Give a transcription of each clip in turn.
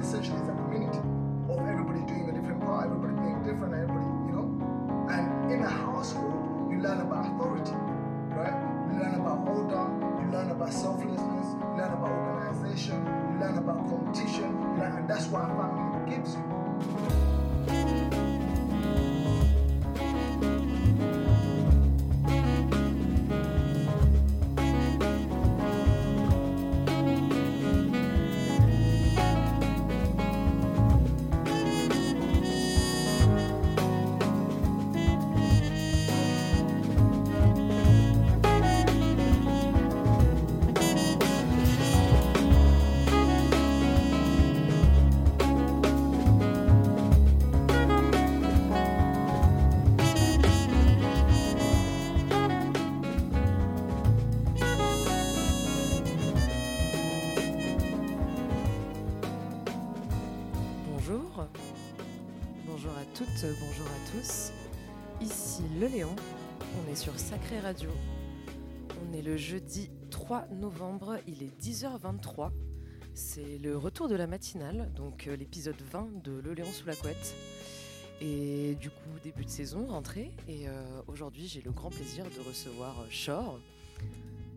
essentially is a community of everybody doing a different part, everybody being different, everybody, you know. And in a household, you learn about authority, right? You learn about order, you learn about selflessness, you learn about organization, you learn about competition, learn, and that's what a family gives you. Bonjour à tous. Ici Le Léon. On est sur Sacré Radio. On est le jeudi 3 novembre, il est 10h23. C'est le retour de la matinale, donc euh, l'épisode 20 de Le Léon sous la couette. Et du coup, début de saison, rentrée. Et euh, aujourd'hui, j'ai le grand plaisir de recevoir euh, Shore,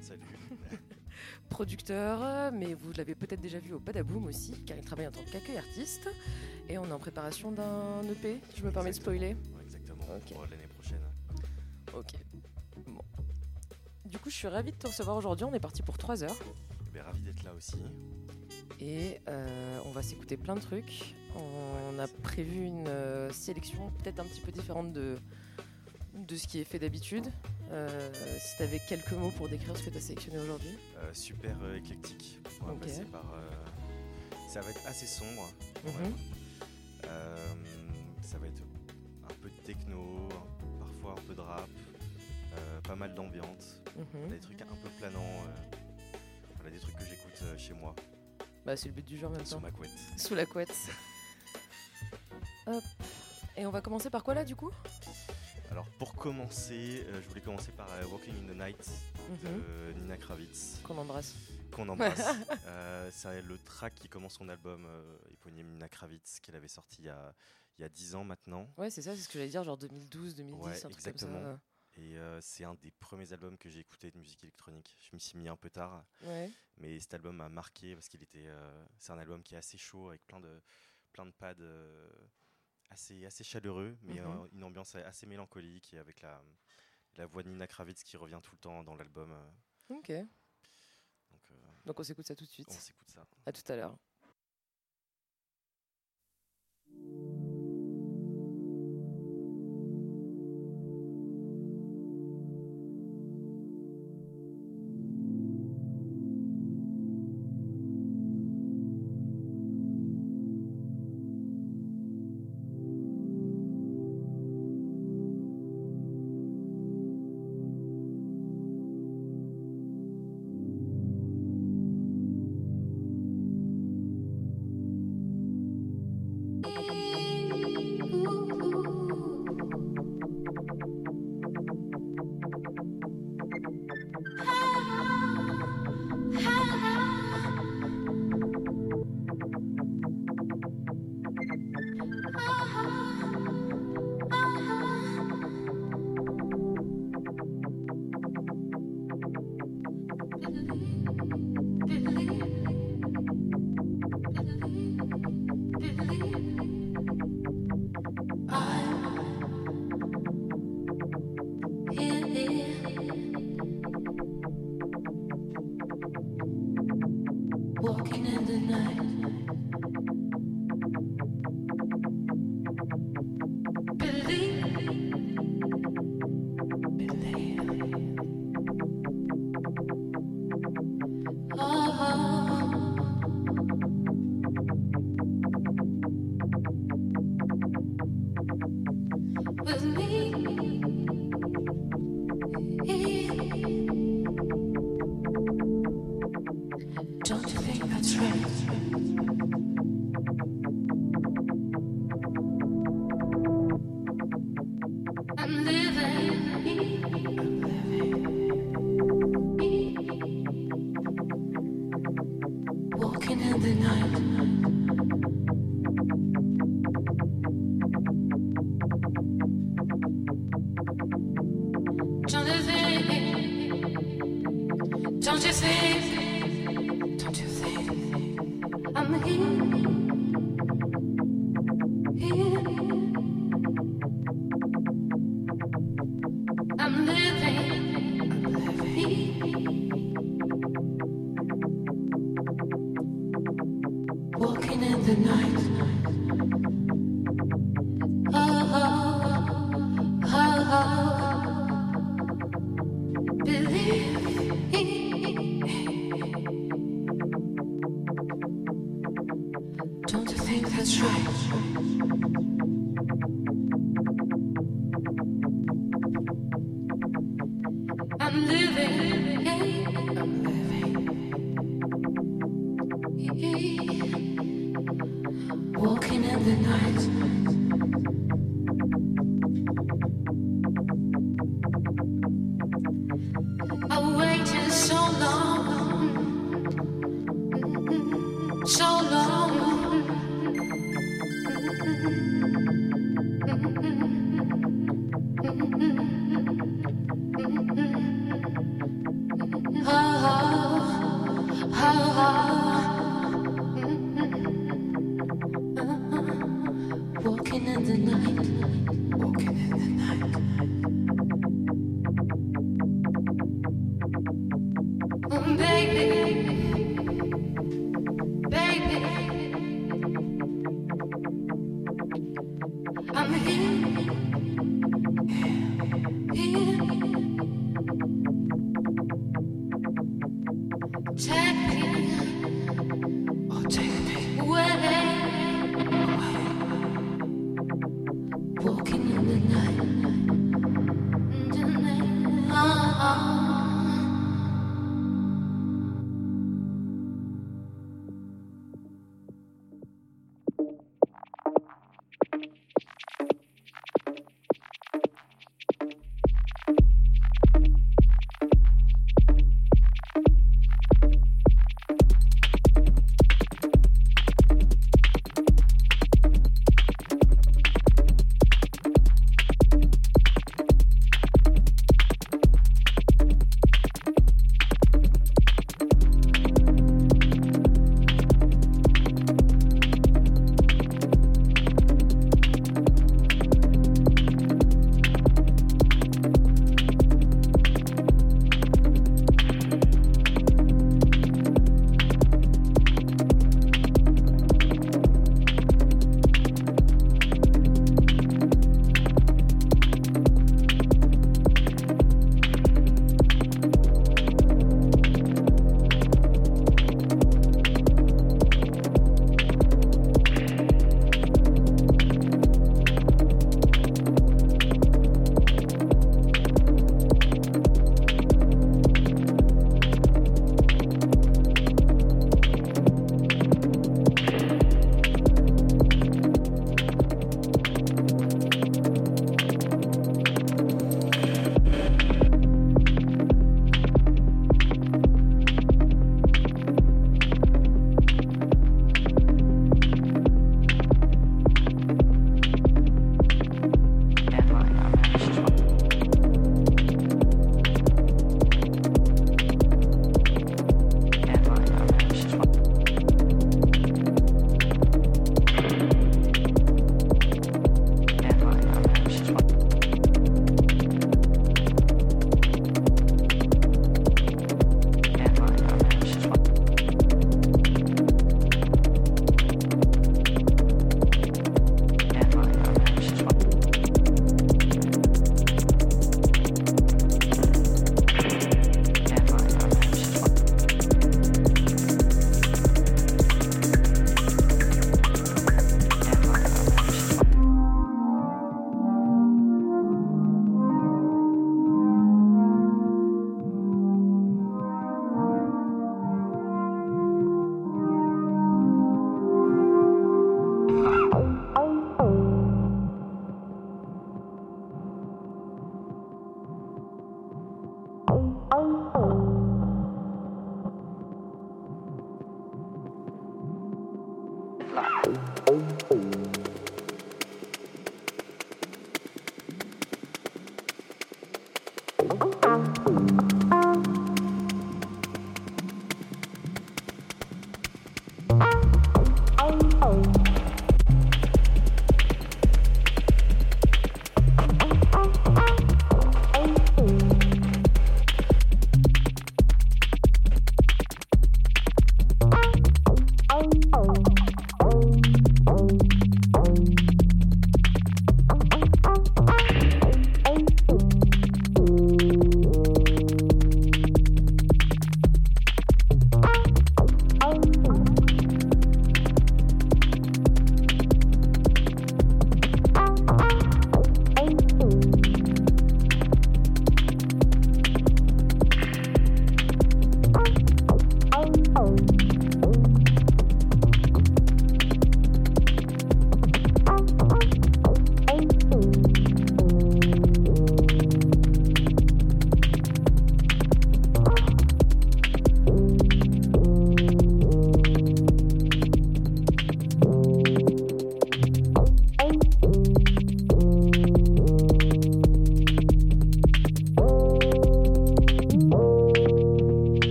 Salut. producteur, mais vous l'avez peut-être déjà vu au Badaboom aussi, car il travaille en tant qu'accueil artiste. Et on est en préparation d'un EP, je me permets de spoiler. Exactement. Pour l'année prochaine. Ok. Bon. Du coup, je suis ravie de te recevoir aujourd'hui. On est parti pour 3 heures. Eh bien, ravi d'être là aussi. Et euh, on va s'écouter plein de trucs. On a prévu une euh, sélection peut-être un petit peu différente de, de ce qui est fait d'habitude. Euh, si tu avais quelques mots pour décrire ce que tu as sélectionné aujourd'hui. Super éclectique. On va Ok. passer par. ça va être assez sombre. Mhm. Euh, ça va être un peu de techno, parfois un peu de rap, euh, pas mal d'ambiance. Mhm. Des trucs un peu planants. euh, voilà, des trucs que j'écoute chez moi, Bah, c'est le but du jeu en même sur temps. ma couette. Sous la couette. Hop. Et on va commencer par quoi là du coup? Alors, pour commencer, euh, je voulais commencer par euh, Walking in the Night Mhm. de Nina Kravitz. Qu'on embrasse. Qu'on embrasse. Euh, c'est le track qui commence son album euh, éponyme Nina Kravitz qu'elle avait sorti il y a, il y a 10 ans maintenant. Ouais, c'est ça, c'est ce que j'allais dire, genre 2012, 2010, Ouais, un truc exactement. comme ça. Et euh, c'est un des premiers albums que j'ai écouté de musique électronique. Je m'y suis mis un peu tard, Ouais. mais cet album m'a marqué parce qu'il était. euh, c'est un album qui est assez chaud avec plein de, plein de pads euh, assez, assez chaleureux, mais Mhm. une ambiance assez mélancolique et avec la, la voix de Nina Kravitz qui revient tout le temps dans l'album. Ok. Donc on s'écoute ça tout de suite. on s'écoute ça. À tout à l'heure.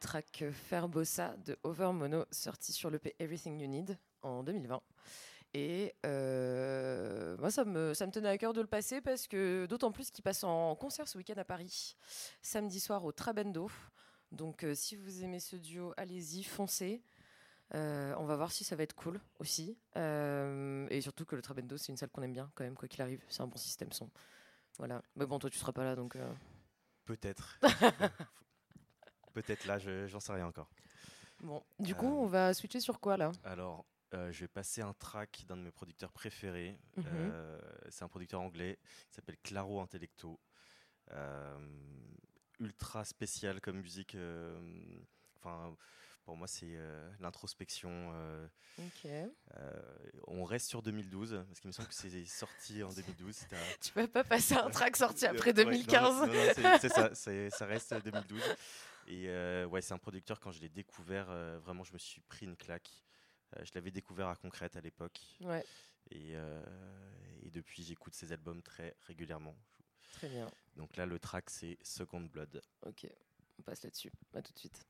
Track Ferbossa de Overmono, sorti sur l'EP Everything You Need en 2020. Et euh, moi, ça me, ça me tenait à cœur de le passer parce que d'autant plus qu'il passe en concert ce week-end à Paris, samedi soir au Trabendo. Donc, euh, si vous aimez ce duo, allez-y, foncez. Euh, on va voir si ça va être cool aussi. Et surtout que le Trabendo, c'est une salle qu'on aime bien quand même, quoi qu'il arrive. C'est un bon système son. Voilà. Mais bon, toi, tu seras pas là, donc. Peut-être. Peut-être là, je- j'en sais rien encore. Bon, du coup, Euh, on va switcher sur quoi là? Alors, euh, je vais passer un track d'un de mes producteurs préférés. Mhm. Euh, c'est un producteur anglais qui s'appelle Claro Intellecto. Euh, ultra spécial comme musique. Enfin, pour moi, c'est l'introspection. on reste sur 2012 parce qu'il me semble que c'est sorti en 2012. c'était un- Tu vas pas passer un track sorti après ouais, non, 2015 non, non, c'est- ça, ça reste 2012. Et euh, ouais, c'est un producteur, quand je l'ai découvert, euh, vraiment, je me suis pris une claque. Euh, je l'avais découvert à Concrète à l'époque. Ouais, Et, et depuis, j'écoute ses albums très régulièrement. très bien. Donc là, le track, c'est Second Blood. Ok, on passe là-dessus. À tout de suite.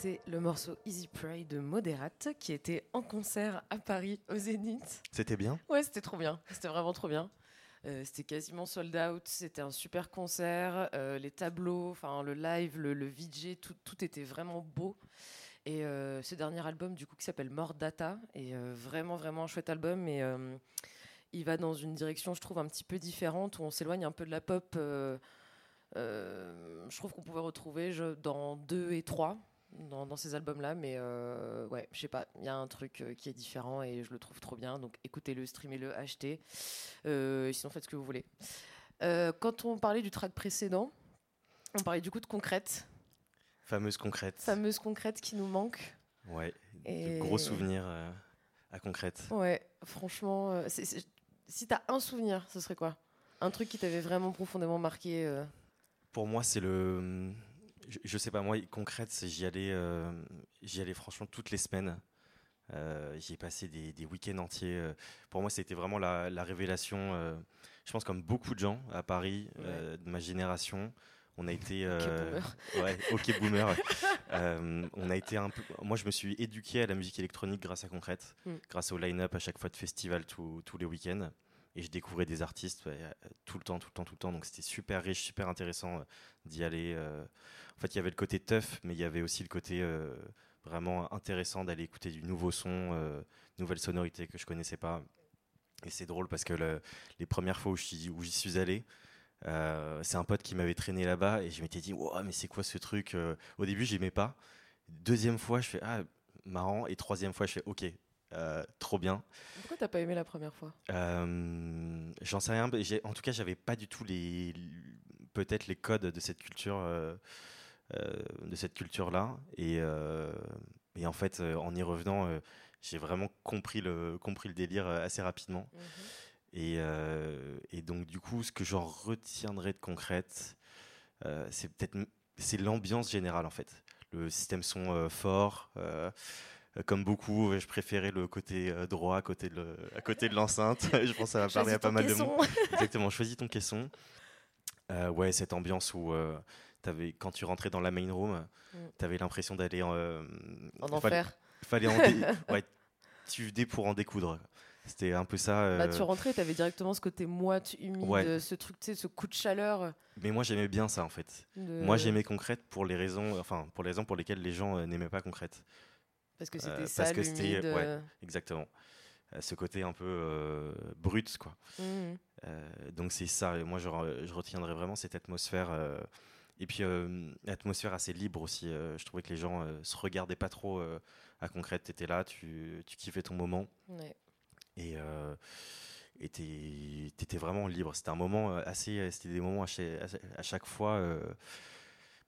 C'était le morceau Easy Prey de Moderate qui était en concert à Paris au Zénith. C'était bien? Ouais, c'était trop bien. C'était vraiment trop bien. Euh, c'était quasiment sold out. C'était un super concert. Euh, les tableaux, enfin le live, le, le VJ, tout, tout était vraiment beau. Et euh, ce dernier album, du coup, qui s'appelle More Data, est vraiment, vraiment un chouette album. Et il va dans une direction, je trouve, un petit peu différente, où on s'éloigne un peu de la pop. euh, je trouve qu'on pouvait retrouver je- dans 2 et 3 dans, dans ces albums-là, mais euh, ouais, je sais pas, il y a un truc euh, qui est différent et je le trouve trop bien. Donc écoutez-le, streamez-le, achetez. Euh, sinon, faites ce que vous voulez. Euh, quand on parlait du track précédent, on parlait du coup de concrète, Fameuse concrète. fameuse concrète qui nous manque. Ouais. Et- De gros souvenirs euh, à concrète. Ouais, franchement, euh, c'est- c'est- si t'as un souvenir, ce serait quoi? Un truc qui t'avait vraiment profondément marqué Pour moi, c'est le. Je, je sais pas, moi, concrète, j'y allais, euh, j'y allais franchement toutes les semaines. Euh, J'y ai passé des, des week-ends entiers. euh. Pour moi, c'était vraiment la, la révélation. euh, je pense comme beaucoup de gens à Paris, de ma génération, on a été. Ok, euh, boomer. ouais, ok boomer. Euh, on a été un peu. Moi, je me suis éduqué à la musique électronique grâce à Concrète, Mm. grâce au line-up à chaque fois de festival tous- les week-ends. Et je découvrais des artistes ouais, tout le temps, tout le temps, tout le temps. Donc c'était super riche, super intéressant d'y aller. euh. En fait, il y avait le côté tough, mais il y avait aussi le côté euh, vraiment intéressant d'aller écouter du nouveau son, euh, nouvelles sonorités que je connaissais pas. Et c'est drôle parce que le- les premières fois où j'y suis allé, euh, c'est un pote qui m'avait traîné là-bas et je m'étais dit, wow, mais c'est quoi ce truc euh? Au début, j'aimais pas. Deuxième fois, je fais, ah, marrant. Et troisième fois, je fais, ok, euh, trop bien. Pourquoi t'as pas aimé la première fois? Euh, J'en sais rien. En tout cas, j'avais pas du tout les, peut-être les codes de cette culture, euh, de cette culture-là. Et, euh, et en fait, euh, en y revenant, euh, j'ai vraiment compris le, compris le délire euh, assez rapidement. Et, euh, et donc, du coup, ce que j'en retiendrai de concrète, euh, c'est peut-être c'est l'ambiance générale en fait. Le système son euh, fort. euh, euh, comme beaucoup, je préférais le côté euh, droit à côté de à côté de l'enceinte. je pense que ça va parler à pas mal de caisson. monde. Exactement, choisis ton caisson. Euh, ouais, cette ambiance où euh, avais, quand tu rentrais dans la main room, Mm. tu avais l'impression d'aller en, euh, En fallait- enfer. Fallait en ouais, tu venais pour en découdre. C'était un peu ça. Bah, euh, tu rentrais, t'avais directement ce côté moite, humide, Ouais. ce truc, tu ce coup de chaleur. Mais moi j'aimais bien ça en fait. de- Moi j'aimais concrète pour les raisons, enfin pour les raisons pour lesquelles les gens euh, n'aimaient pas concrète. Parce que euh, c'était parce sale, que humide. ouais. euh, Exactement. Ce côté un peu brut quoi. Euh, donc c'est ça. Et moi je, je retiendrai vraiment cette atmosphère. Et puis euh, atmosphère assez libre aussi. euh, je trouvais que les gens euh, se regardaient pas trop euh, à concrète. T'étais là, tu, tu kiffais ton moment Ouais. et euh, et t'es- t'étais vraiment libre. C'était un moment assez, c'était des moments à chaque, à chaque fois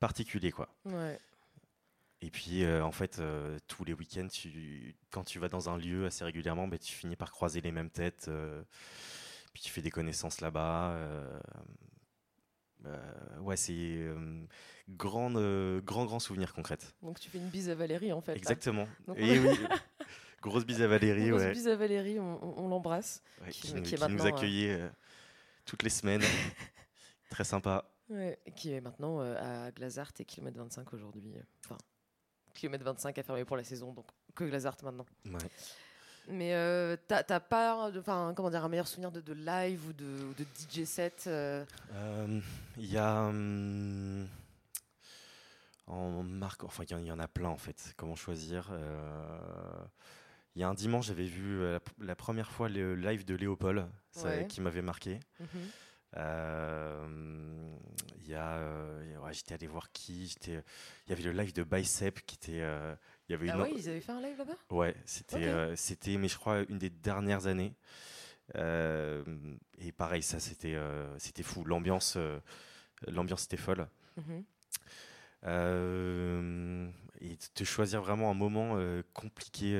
particuliers quoi. Ouais. Et puis, en fait, tous les week-ends, tu, quand tu vas dans un lieu assez régulièrement, ben, tu finis par croiser les mêmes têtes. puis tu fais des connaissances là-bas. Euh, ouais, c'est euh, grand, euh, grand, grand souvenir concrète. Donc tu fais une bise à Valérie en fait. Exactement. Et oui, grosse bise à Valérie, Grosse ouais, bise à Valérie, on, on- l'embrasse. ouais, qui- qui, nous, qui est qui nous maintenant, euh, accueillait euh, toutes les semaines. Très sympa. Ouais, qui est maintenant à Glazart et kilomètre 25 aujourd'hui. Enfin, kilomètre 25 a fermé pour la saison, donc que Glazart maintenant. Ouais. Mais euh, t'as t'as pas, enfin, comment dire, un meilleur souvenir de, de live ou de, ou de DJ set euh, Euh, Il y a. hum, en marque. Enfin, il y en- il y, en a plein en fait. Comment choisir Euh, Il y a un dimanche, j'avais vu euh, la, la première fois le live de Léopold, ça- Ouais. qui m'avait marqué. mhm. Euh, Il y a. euh, ouais, j'étais allé voir qui Il y avait le live de Bicep qui était. Il y avait Ah une. ouais, ils avaient fait un live là-bas? Ouais, c'était, euh, c'était, mais je crois, une des dernières années. Euh, et pareil, ça, c'était, euh, c'était fou. L'ambiance, l'ambiance était folle. Mhm. Et te choisir vraiment un moment compliqué.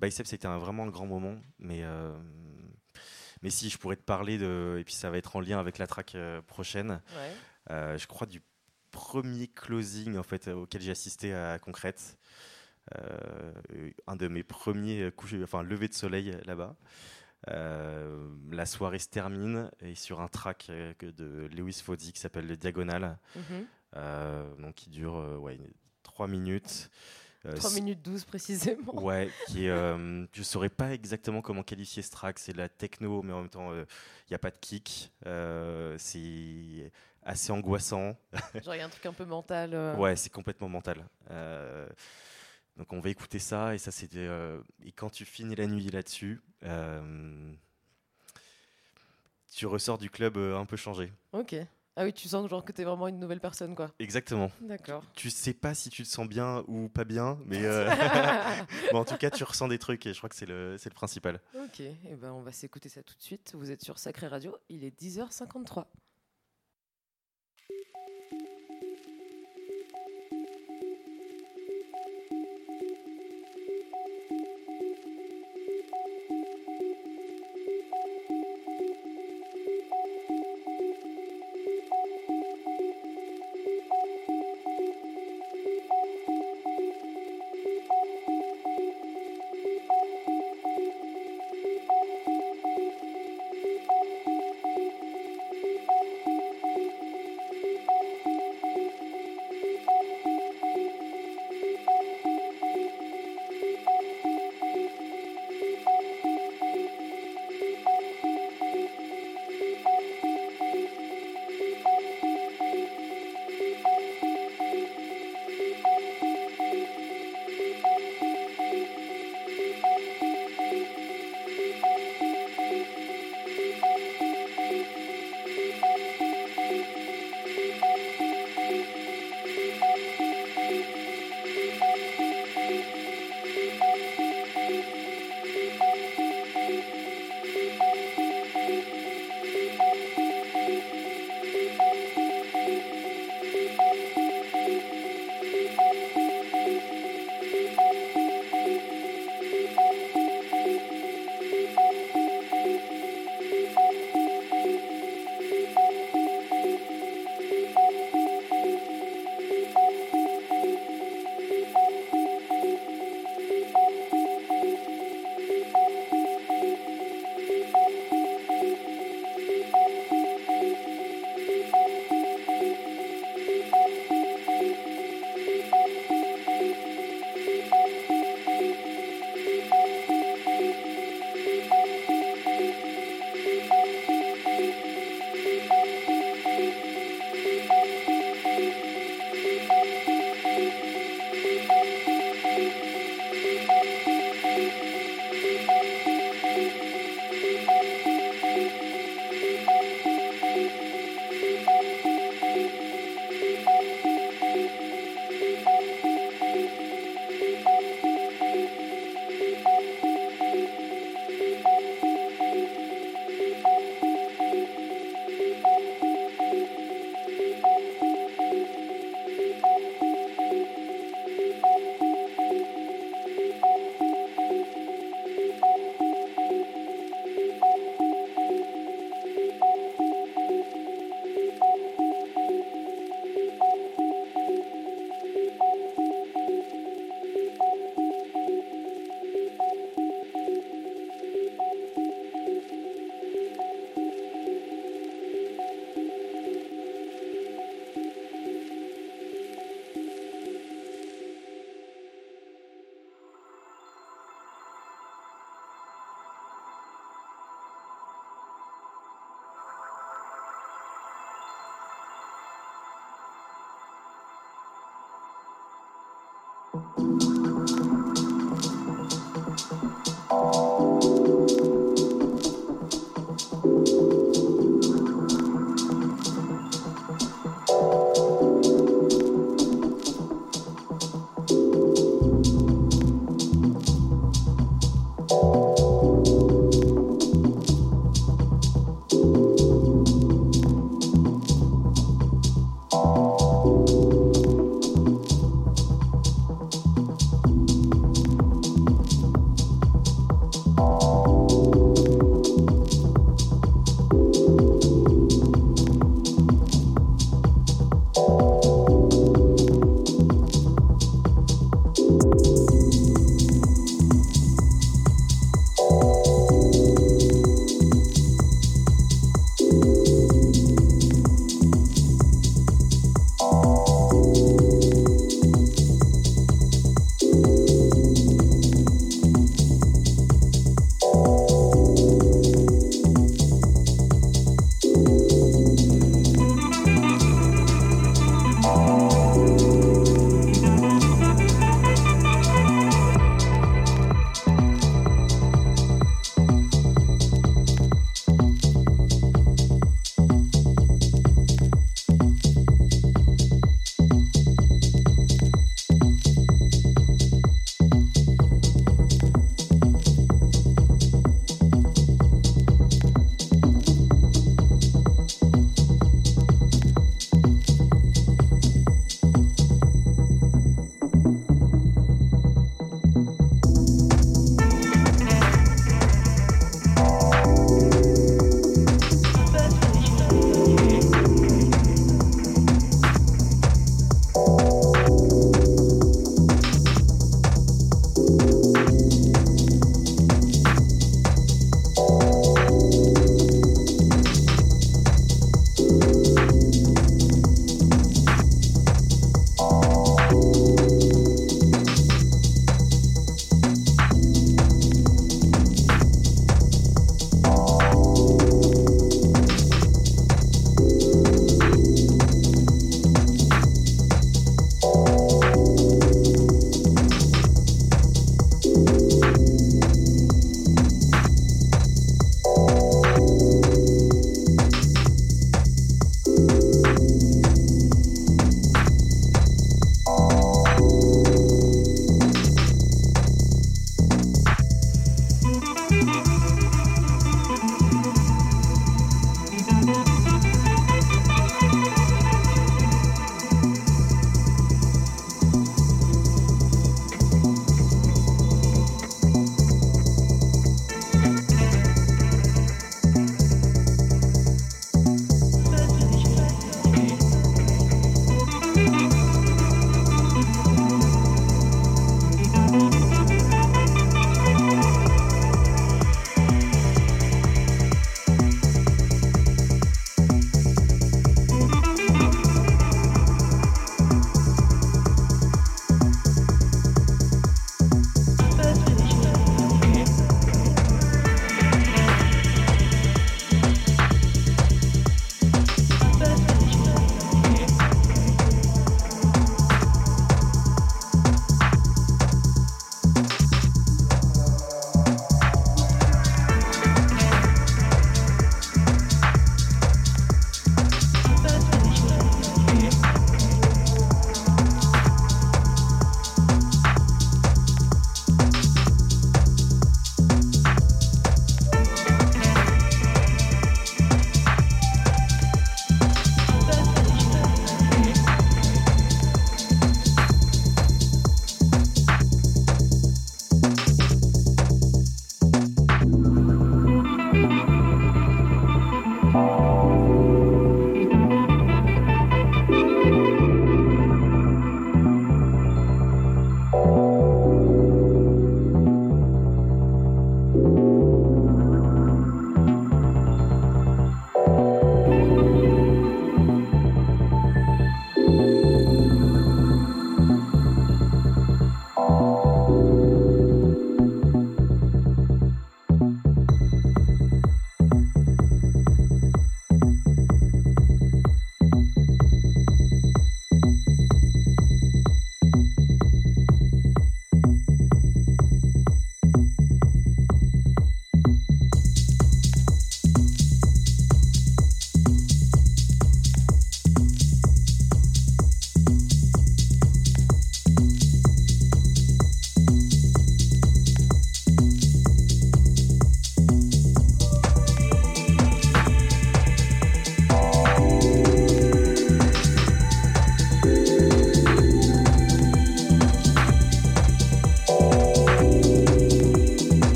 Bicep, c'était un, vraiment un grand moment, mais. mais si je pourrais te parler de, et puis ça va être en lien avec la track prochaine, Ouais. je crois du premier closing en fait auquel j'ai assisté à Concrète. Euh, un de mes premiers couchers, enfin lever de soleil là-bas. Euh, la soirée se termine et sur un track euh, de Lewis Foddy qui s'appelle le Diagonal, Mhm. euh, donc qui dure ouais, 3 minutes. Euh, 3 c'est- minutes 12 précisément. Ouais, qui est, je saurais pas exactement comment qualifier ce track. C'est de la techno, mais en même temps, il n'y a pas de kick. C'est assez angoissant. Genre, il y a un truc un peu mental. Ouais, c'est complètement mental. Donc on va écouter ça et ça c'était. euh, et quand tu finis la nuit là-dessus, euh, tu ressors du club euh, un peu changé. Ok. Ah oui, tu sens genre que t'es vraiment une nouvelle personne, quoi. Exactement. D'accord. Tu sais pas si tu te sens bien ou pas bien, mais, mais en tout cas tu ressens des trucs et je crois que c'est le, c'est le principal. ok, et ben on va s'écouter ça tout de suite. Vous êtes sur Sacré Radio, il est 10h53. you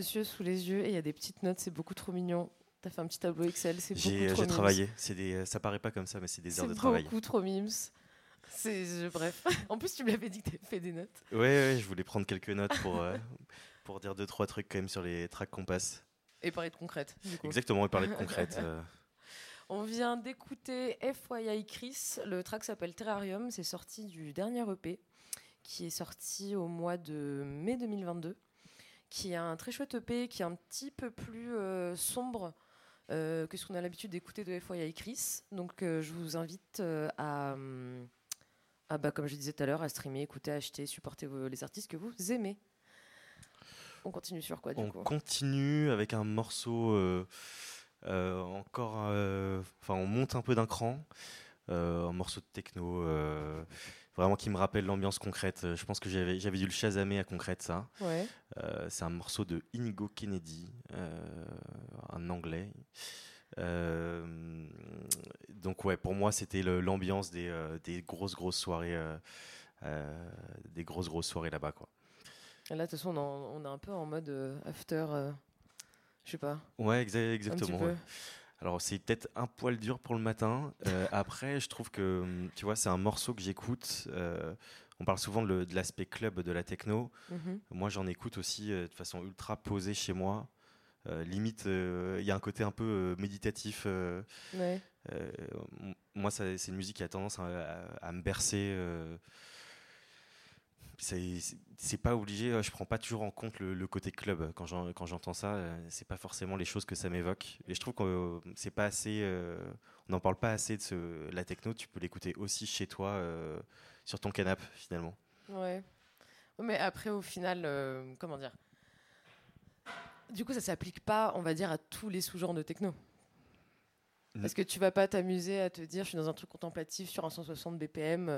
monsieur sous les yeux et il y a des petites notes, c'est beaucoup trop mignon. T'as fait un petit tableau Excel, c'est beaucoup J'ai trop j'ai mimes. travaillé. C'est des, ça paraît pas comme ça, mais c'est des C'est heures de travail. beaucoup trop mimes. C'est je- bref. En plus, tu me l'avais dit que t'avais fait des notes. Ouais, ouais, je voulais prendre quelques notes pour, euh, pour dire deux, trois trucs quand même sur les tracks qu'on passe. Et parler de concrète. Du coup. Exactement, et parler de concrète. euh, On vient d'écouter FYI Chris. Le track s'appelle Terrarium. C'est sorti du dernier EP qui est sorti au mois de mai 2022. Qui est un très chouette EP qui est un petit peu plus euh, sombre euh, que ce qu'on a l'habitude d'écouter de FYI Chris. Donc euh, je vous invite à, à, bah, comme je disais tout à l'heure, à streamer, écouter, acheter, supporter les artistes que vous aimez. On continue sur quoi du on coup? continue avec un morceau encore. Enfin, on monte un peu d'un cran. un morceau de techno. Vraiment qui me rappelle l'ambiance concrète. Euh, Je pense que j'avais dû le chasamer à concrète, ça. Ouais. Euh, c'est un morceau de Inigo Kennedy, euh, un anglais. Euh, donc ouais, pour moi c'était l'ambiance des, des grosses grosses soirées, des grosses grosses soirées là-bas quoi. Et Là, de toute façon, on, est un peu en mode after. je sais pas. Ouais, exa- Un petit exactement. peu. ouais. Alors c'est peut-être un poil dur pour le matin. Euh, après, je trouve que hum, tu vois, c'est un morceau que j'écoute. euh, on parle souvent de l'aspect club de la techno. Mhm. Moi, j'en écoute aussi euh, de façon ultra posée chez moi. Limite, il y a un côté un peu méditatif. Ouais. moi, c'est une musique qui a tendance à, à- à me bercer. C'est pas obligé, euh, je prends pas toujours en compte le, le côté club quand j'en- quand j'entends ça. euh, C'est pas forcément les choses que ça m'évoque. Et je trouve que euh, c'est pas assez. euh, on n'en parle pas assez de ce, la techno. Tu peux l'écouter aussi chez toi, euh, sur ton canapé finalement. Ouais. Mais après, au final, euh, comment dire? Du coup, ça s'applique pas, on va dire, à tous les sous-genres de techno. Mm. Parce que tu vas pas t'amuser à te dire, je suis dans un truc contemplatif sur un 160 BPM,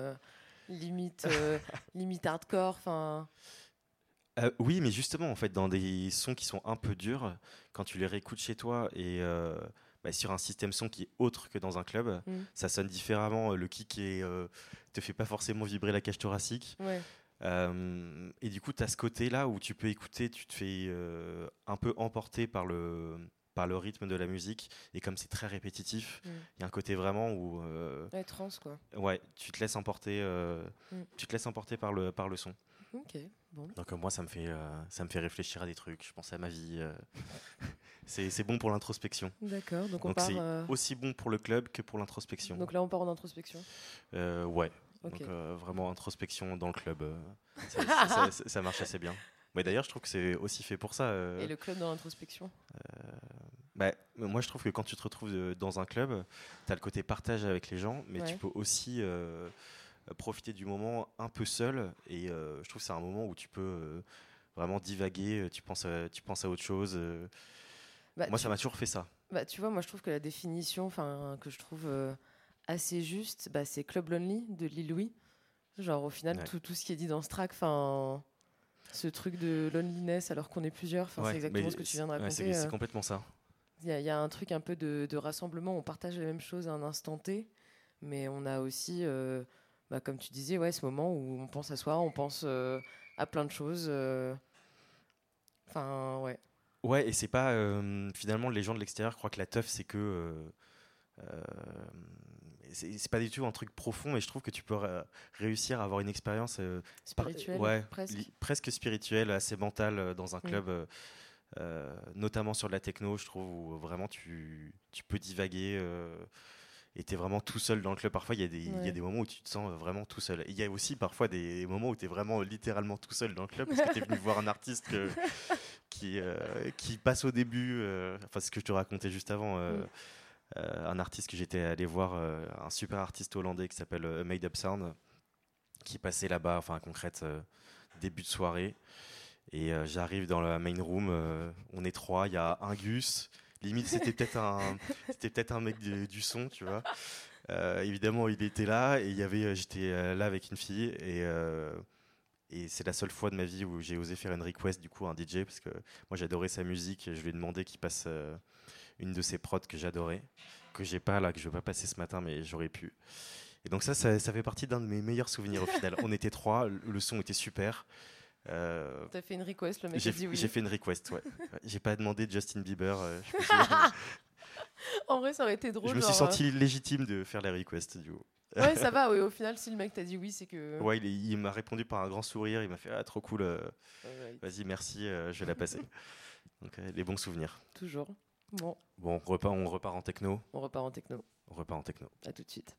limite, euh, limite hardcore. Enfin, Euh, oui, mais justement, en fait, dans des sons qui sont un peu durs, quand tu les réécoutes chez toi et euh, bah, sur un système son qui est autre que dans un club, Mm. ça sonne différemment. Le kick est, euh, te fait pas forcément vibrer la cage thoracique. ouais. Euh, et du coup, tu as ce côté-là où tu peux écouter, tu te fais euh, un peu emporter par le, par le rythme de la musique. Et comme c'est très répétitif, il Mm. y a un côté vraiment où euh, Ouais, trans, quoi. ouais, tu te laisses emporter, euh, Mm. tu te laisses emporter par, le, par le son. Ok, bon. Donc euh, moi, ça me, fait, euh, ça me fait réfléchir à des trucs. Je pense à ma vie. c'est bon pour l'introspection. D'accord, donc on c'est Aussi bon pour le club que pour l'introspection. Donc là, on part en introspection. Ouais. Donc vraiment introspection dans le club. ça, ça- ça- ça marche assez bien. Mais d'ailleurs, je trouve que c'est aussi fait pour ça. euh, Et le club dans l'introspection bah, moi, je trouve que quand tu te retrouves dans un club, tu as le côté partage avec les gens, mais Ouais. tu peux aussi euh, profiter du moment un peu seul. Et euh, je trouve que c'est un moment où tu peux euh, vraiment divaguer, tu penses à, tu penses à autre chose. Bah, moi, ça m'a toujours fait ça. Bah, tu vois, moi je trouve que la définition que je trouve assez juste, bah, c'est Club Lonely de Lil Louis. Genre au final, Ouais. tout, tout ce qui est dit dans ce track, enfin, ce truc de loneliness alors qu'on est plusieurs, enfin, Ouais, c'est exactement ce que tu viens de ouais, raconter. c'est complètement ça. Il y, a- il y a un truc un peu de, de rassemblement, on partage les mêmes choses à un instant T, mais on a aussi, euh, bah, comme tu disais, ouais, ce moment où on pense à soi, on pense euh, à plein de choses. euh. Enfin, ouais. Ouais, et c'est pas. finalement, les gens de l'extérieur croient que la teuf, c'est que. c'est pas du tout un truc profond, mais je trouve que tu peux réussir à avoir une expérience euh, par- Spirituel, ouais, presque. spirituelle, assez mentale dans un Mm. club, notamment sur de la techno, je trouve, où vraiment tu, tu peux divaguer. Euh, et t'es vraiment tout seul dans le club. Parfois, il y, a des- il y Ouais. a des moments où tu te sens vraiment tout seul. Il y a aussi parfois des moments où tu es vraiment littéralement tout seul dans le club parce que tu es venu voir un artiste que- qui, euh, qui passe au début. euh, enfin, ce que je te racontais juste avant. euh, Mm. euh, un artiste que j'étais allé voir, euh, un super artiste hollandais qui s'appelle euh, Made Up Sound, qui passait là-bas, enfin concrète, euh, début de soirée. Et euh, j'arrive dans la main room, euh, on est trois, il y a un Gus, limite c'était peut-être un, c'était peut-être un mec du son, tu vois. Euh, évidemment, il était là et il y avait, j'étais là avec une fille et et c'est la seule fois de ma vie où j'ai osé faire une request du coup à un DJ parce que moi j'adorais sa musique. et Je lui ai demandé qu'il passe une de ses prods que j'adorais, que j'ai pas là, que je vais pas passer ce matin, mais j'aurais pu. Et donc ça, ça, ça fait partie d'un de mes meilleurs souvenirs au final. On était trois, le son était super. Euh, T'as fait une request, le mec j'ai oui. fait une request, ouais. Ouais, J'ai pas demandé Justin Bieber. euh, je, En vrai, ça aurait été drôle. je me suis euh, senti légitime de faire la request du coup. Ouais, ça va, oui. Au final, si le mec t'a dit oui, c'est que. Ouais, il, m'a répondu par un grand sourire. Il m'a fait ah trop cool. euh, Ouais, Vas-y, merci, euh, je vais la passer. Donc euh, les bons souvenirs. toujours. Bon, Bon, on repart, on repart en techno. on repart en techno. On repart en techno. À tout de suite.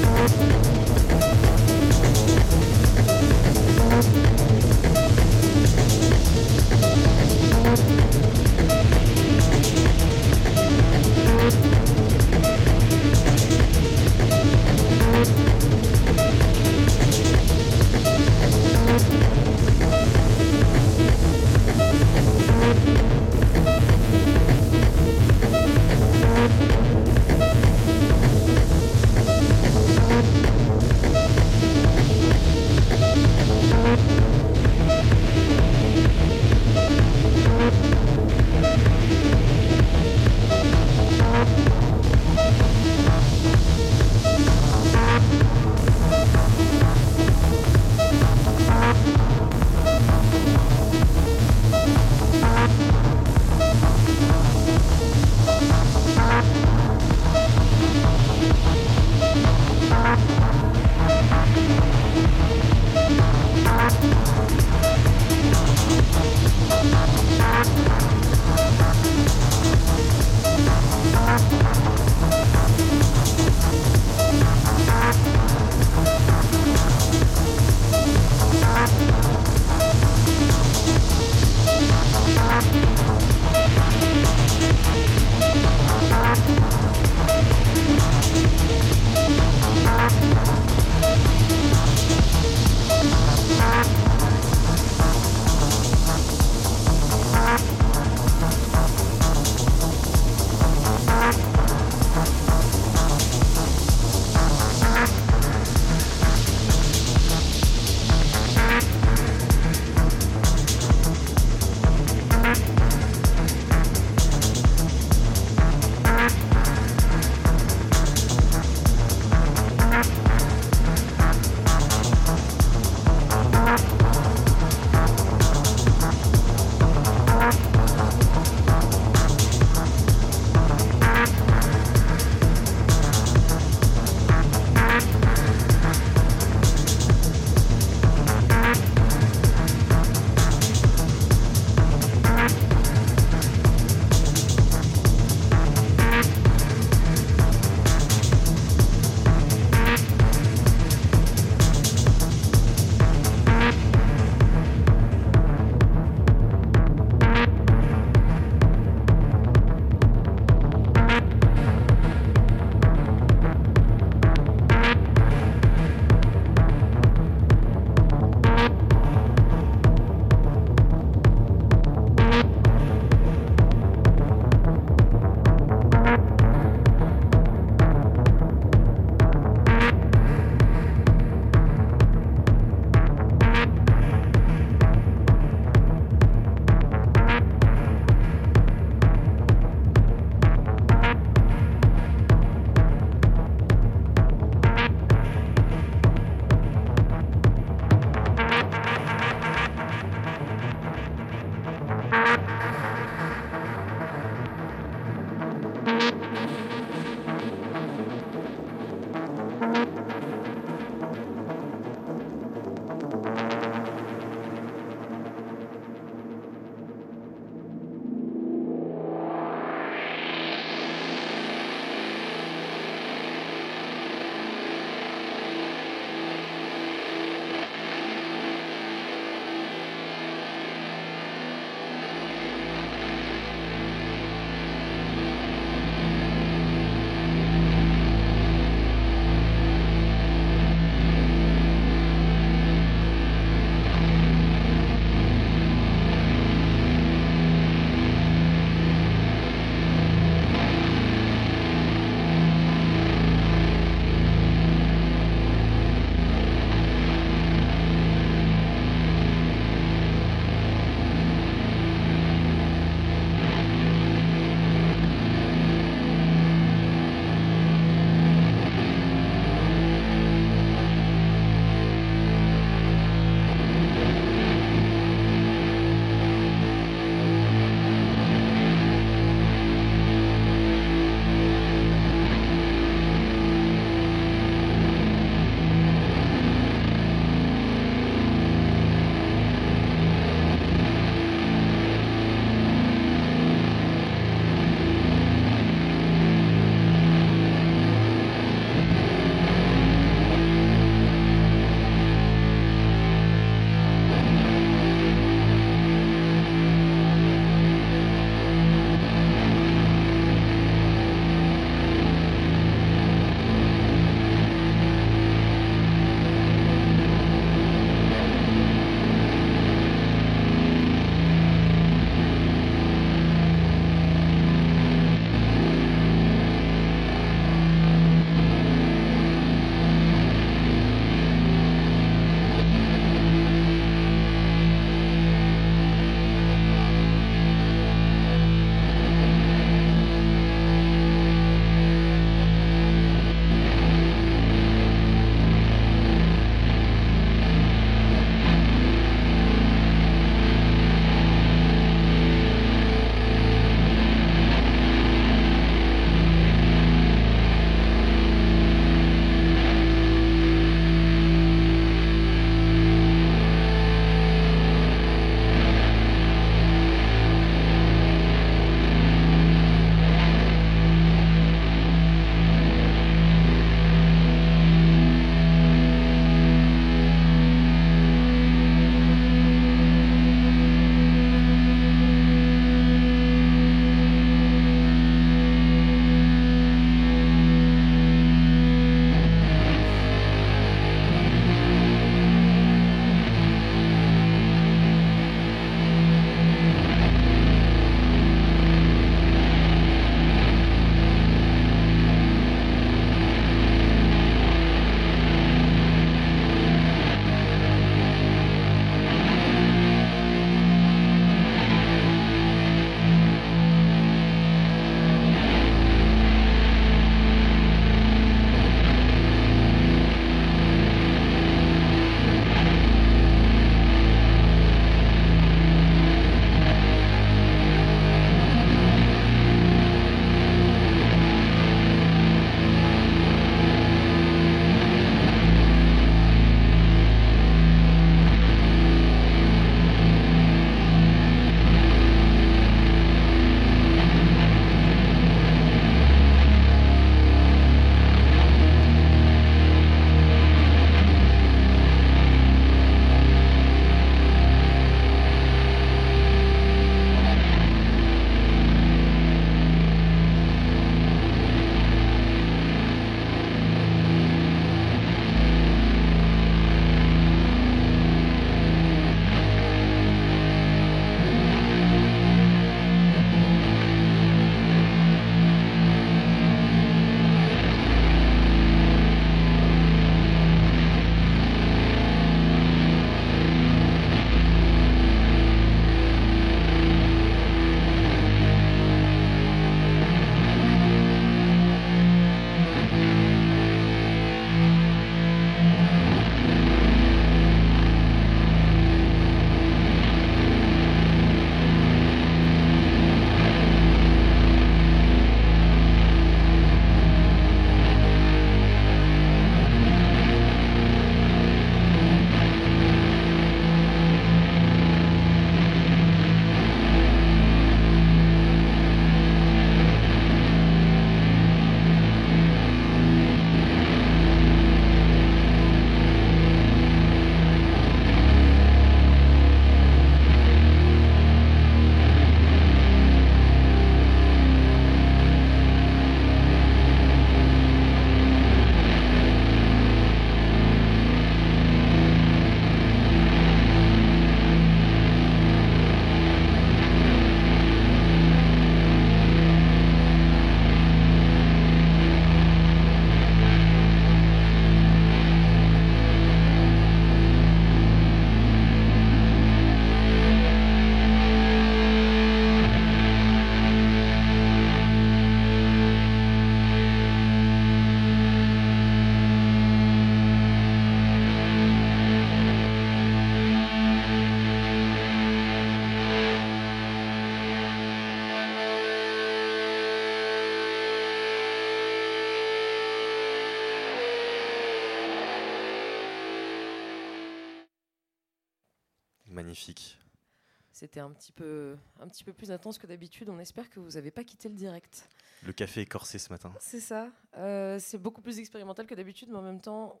C'était un petit peu, un petit peu plus intense que d'habitude. On espère que vous n'avez pas quitté le direct. Le café est corsé ce matin. C'est ça. Euh, c'est beaucoup plus expérimental que d'habitude, mais en même temps,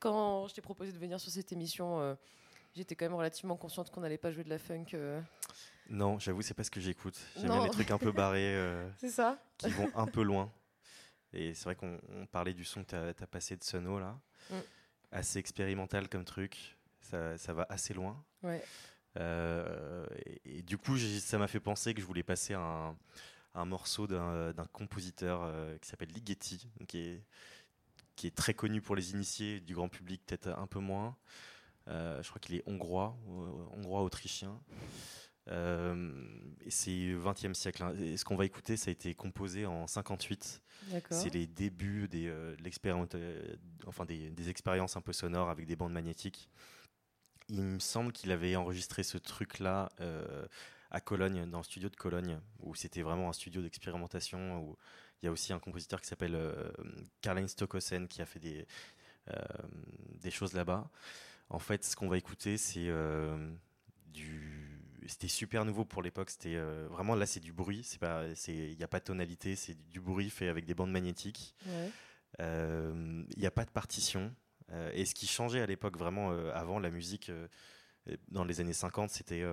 quand je t'ai proposé de venir sur cette émission, euh, j'étais quand même relativement consciente qu'on n'allait pas jouer de la funk. euh. Non, j'avoue, c'est pas ce que j'écoute. J'aime bien les trucs un peu barrés C'est ça qui vont un peu loin. Et c'est vrai qu'on on parlait du son que tu as, passé de Sono là. Mm. Assez expérimental comme truc. Ça, ça va assez loin. Ouais. Euh, et, et du coup, ça m'a fait penser que je voulais passer un, un morceau d'un compositeur euh, qui s'appelle Ligeti, qui est, qui est très connu pour les initiés, du grand public peut-être un peu moins. Euh, je crois qu'il est hongrois, hongrois-autrichien. Euh, et c'est 20e siècle. hein. Et ce qu'on va écouter, ça a été composé en 58. D'accord. C'est les débuts des, euh, euh, enfin des, des expériences un peu sonores avec des bandes magnétiques. Il me semble qu'il avait enregistré ce truc-là euh, à Cologne, dans le studio de Cologne, où c'était vraiment un studio d'expérimentation. Où il y a aussi un compositeur qui s'appelle euh, Karl-Heinz Stockhausen qui a fait des, euh, des choses là-bas. En fait, ce qu'on va écouter, c'est euh, du. C'était super nouveau pour l'époque. C'était vraiment là, c'est du bruit. C'est pas, c'est, il n'y a pas de tonalité. C'est du bruit fait avec des bandes magnétiques. Ouais. Il n'y a pas de partition. Euh, et ce qui changeait à l'époque, vraiment, euh, avant la musique, euh, dans les années 50, c'était.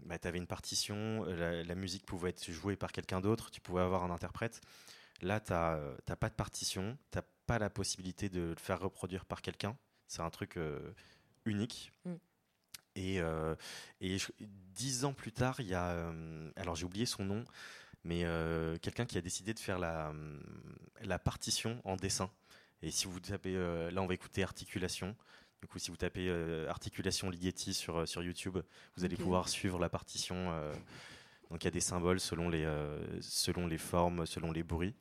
Bah, tu avais une partition, la, la musique pouvait être jouée par quelqu'un d'autre, tu pouvais avoir un interprète. Là, tu n'as pas de partition, tu n'as pas la possibilité de le faire reproduire par quelqu'un. C'est un truc euh, unique. Mm. Et, euh, et je- dix ans plus tard, il y a. euh, alors, j'ai oublié son nom, mais quelqu'un qui a décidé de faire la, la partition en dessin. Et si vous tapez, euh, là on va écouter articulation. Du coup, si vous tapez euh, articulation Ligeti sur, euh, sur YouTube, vous allez pouvoir suivre la partition. donc il y a des symboles selon les, selon les formes, selon les bruits.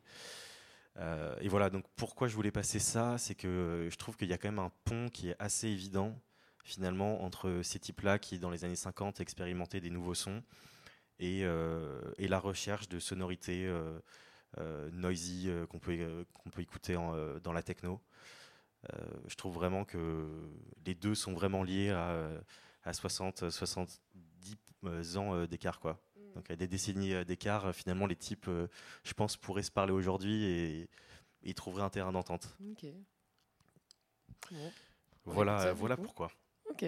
Et voilà, donc pourquoi je voulais passer ça, c'est que je trouve qu'il y a quand même un pont qui est assez évident finalement entre ces types-là qui, dans les années 50, expérimentaient des nouveaux sons et, euh, et la recherche de sonorités euh, noisy euh, qu'on peut, euh, qu'on peut écouter en, euh, dans la techno. Euh, je trouve vraiment que les deux sont vraiment liés à, euh, à 60, 70 euh, ans euh, d'écart. quoi. Donc à des décennies euh, d'écart, euh, finalement, les types, euh, je pense, pourraient se parler aujourd'hui et, et ils trouveraient un terrain d'entente. Bon. Voilà, ça, voilà coup. pourquoi. Ok.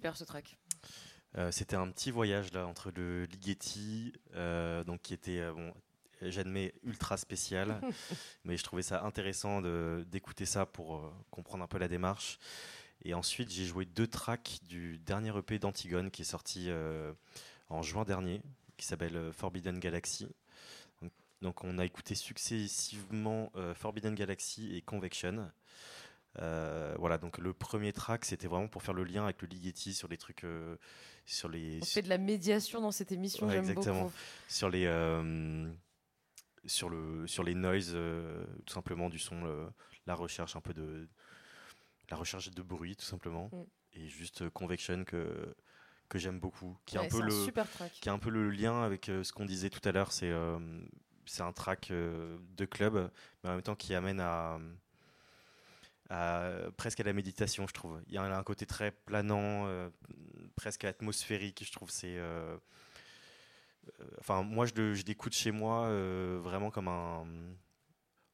Super ce track. Euh, C'était un petit voyage là entre le Ligeti, euh, donc qui était euh, bon, j'admets ultra spécial, mais je trouvais ça intéressant de- d'écouter ça pour euh, comprendre un peu la démarche. Et ensuite, j'ai joué deux tracks du dernier EP d'Antigone qui est sorti en juin dernier, qui s'appelle Forbidden Galaxy. Donc, donc on a écouté successivement Forbidden Galaxy et Convection. Euh, voilà, donc le premier track, c'était vraiment pour faire le lien avec le Ligeti sur les trucs, euh, sur les, On fait de la médiation dans cette émission, Ouais, j'aime exactement. beaucoup. sur les euh, sur le sur les noises tout simplement du son le- la recherche un peu de la recherche de bruit tout simplement Mm. et juste convection que que j'aime beaucoup qui est un peu c'est le super track. qui est un peu le lien avec ce qu'on disait tout à l'heure c'est c'est un track de club mais en même temps qui amène à à- presque à la méditation je trouve. Il y a un, côté très planant euh, presque atmosphérique je trouve. C'est euh, euh, enfin moi je, je l'écoute chez moi euh, vraiment comme un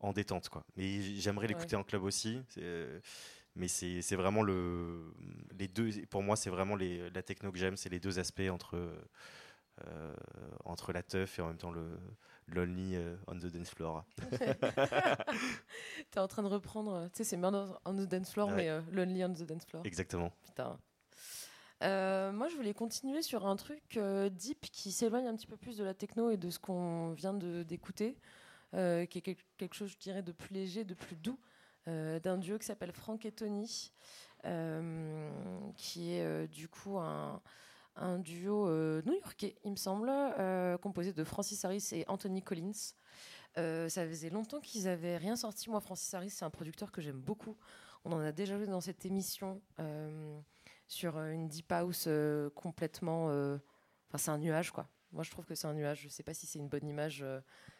en détente quoi. Mais j'aimerais l'écouter en club aussi. Euh, mais c'est, c'est vraiment le les deux pour moi c'est vraiment les, la techno que j'aime c'est les deux aspects entre euh, entre la teuf et en même temps le lonely euh, on the dance floor T'es en train de reprendre, euh, tu sais, c'est Murder on the Dance Floor, Ouais. mais euh, Lonely on the Dance Floor. exactement Putain. Euh, moi, je voulais continuer sur un truc euh, deep qui s'éloigne un petit peu plus de la techno et de ce qu'on vient d'écouter, qui est quel- quelque chose, je dirais, de plus léger, de plus doux, d'un duo qui s'appelle Frank et Tony, qui est du coup un, un duo euh, new-yorkais, il me semble, euh, composé de Francis Harris et Anthony Collins. Euh, ça faisait longtemps qu'ils avaient rien sorti. Moi, Francis Harris, c'est un producteur que j'aime beaucoup. On en a déjà joué dans cette émission sur une deep house complètement. Enfin, c'est un nuage, quoi. Moi, je trouve que c'est un nuage. Je sais pas si c'est une bonne image,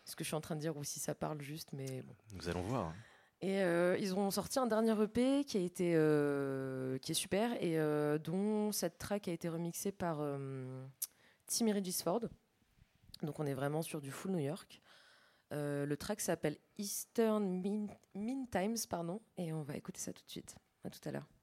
ce que je suis en train de dire, ou si ça parle juste, mais nous allons voir Et euh, ils ont sorti un dernier EP qui a été euh, qui est super et euh, dont cette track a été remixée par Timmy Regisford. Donc on est vraiment sur du full New York. Le track s'appelle Eastern Mean, Mean Times pardon et on va écouter ça tout de suite. À tout à l'heure.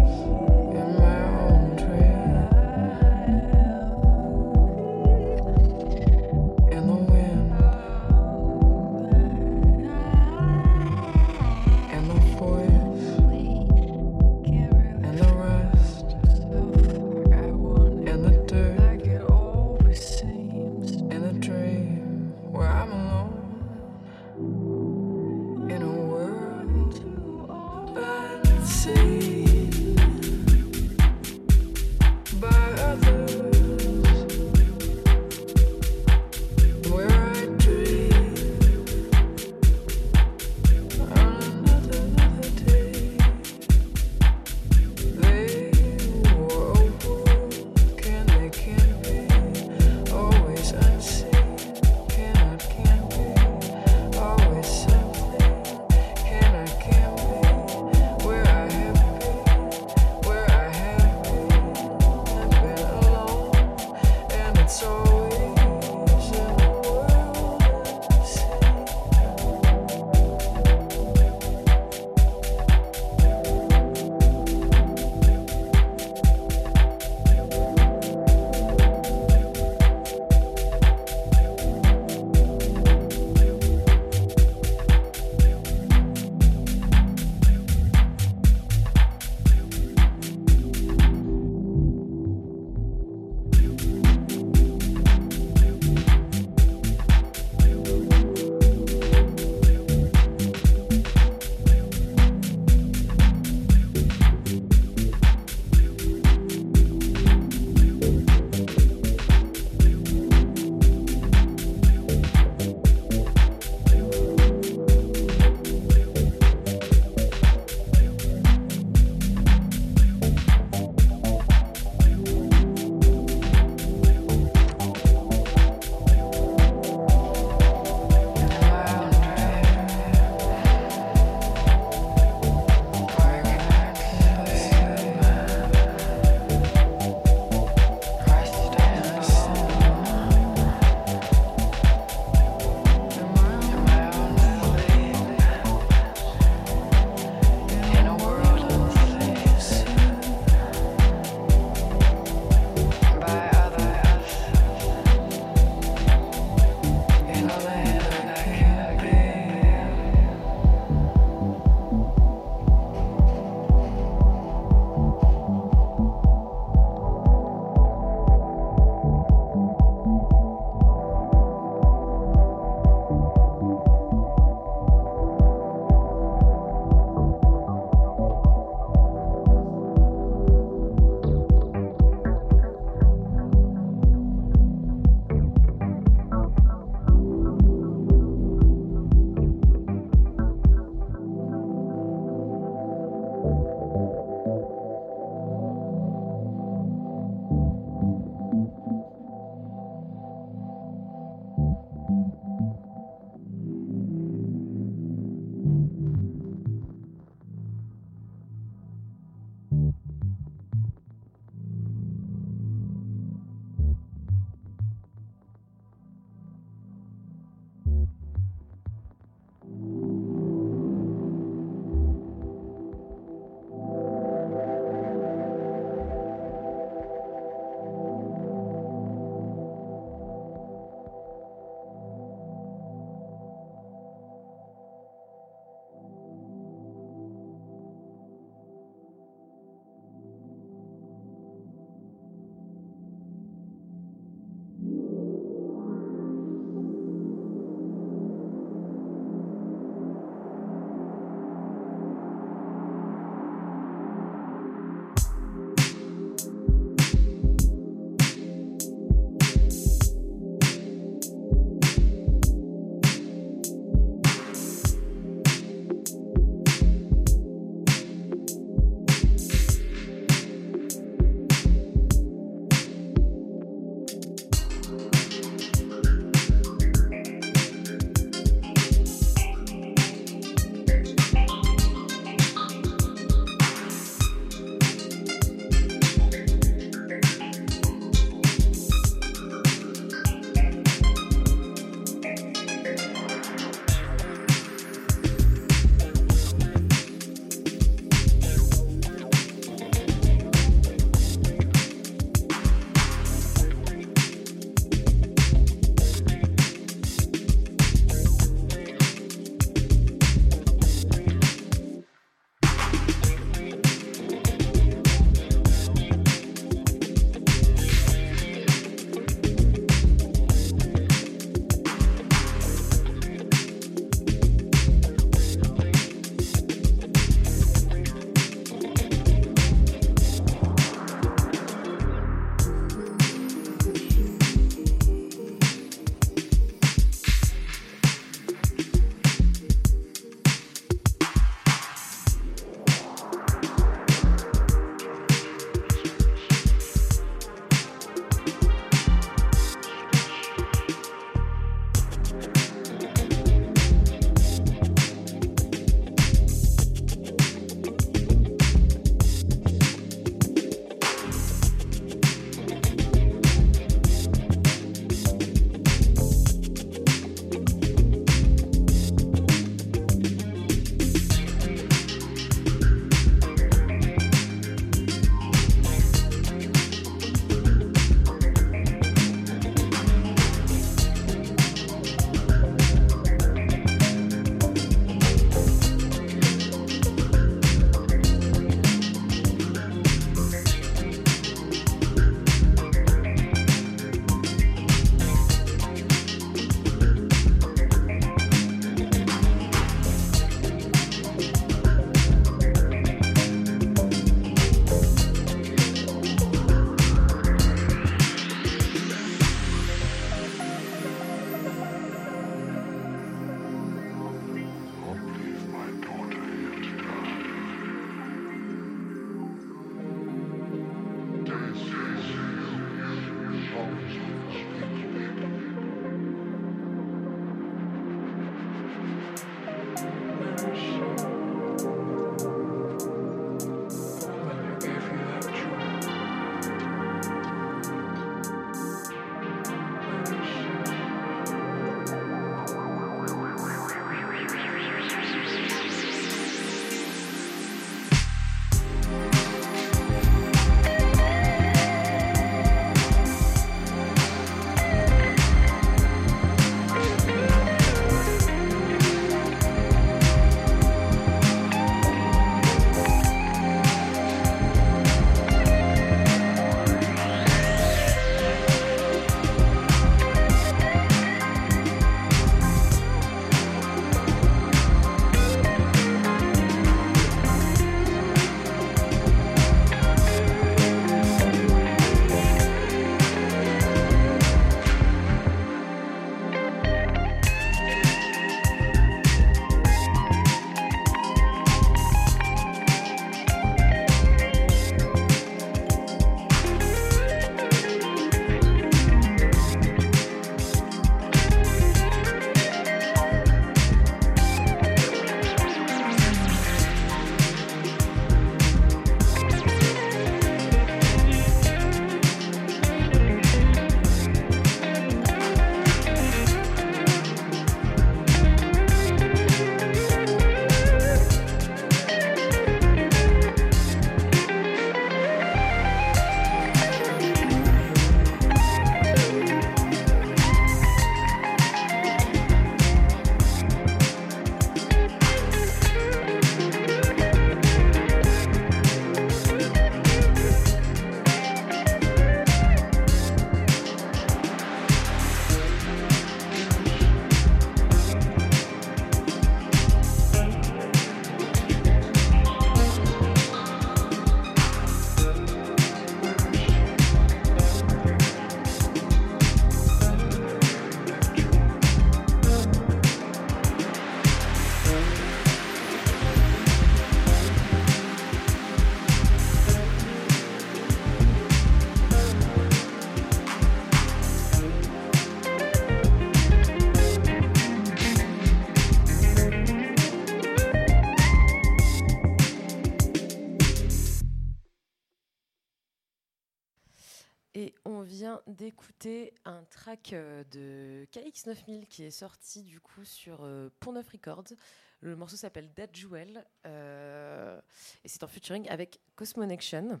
D'écouter un track euh, de KX9000 qui est sorti du coup sur euh, Pont Neuf Records. Le morceau s'appelle Dead Jewel euh, et c'est en featuring avec Cosmonection.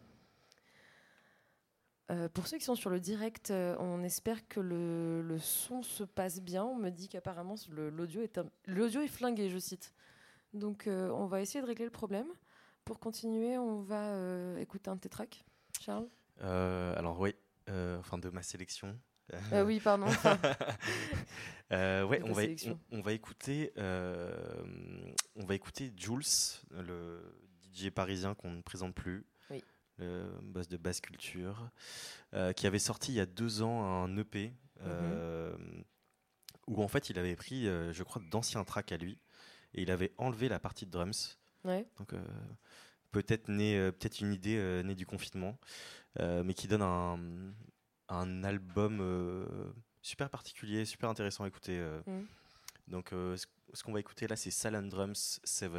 Pour ceux qui sont sur le direct, on espère que le, son se passe bien. On me dit qu'apparemment l'audio est, est flingué, je cite. Donc on va essayer de régler le problème. pour continuer, on va écouter un de tes tracks, Charles alors oui, enfin de ma sélection. Euh, Oui, pardon. Euh, ouais, on va, on, on va écouter, euh, on va écouter Jules, le DJ parisien qu'on ne présente plus, Oui. le boss de Basse Culture, euh, qui avait sorti il y a deux ans un EP euh, où en fait il avait pris, euh, je crois, d'anciens tracks à lui et il avait enlevé la partie de drums. ouais. Donc euh, peut-être euh, peut-être une idée euh, née du confinement, euh, mais qui donne un, un album euh, super particulier, super intéressant à écouter. euh. Mm. Donc euh, ce, ce qu'on va écouter là, c'est Salon Drums 7.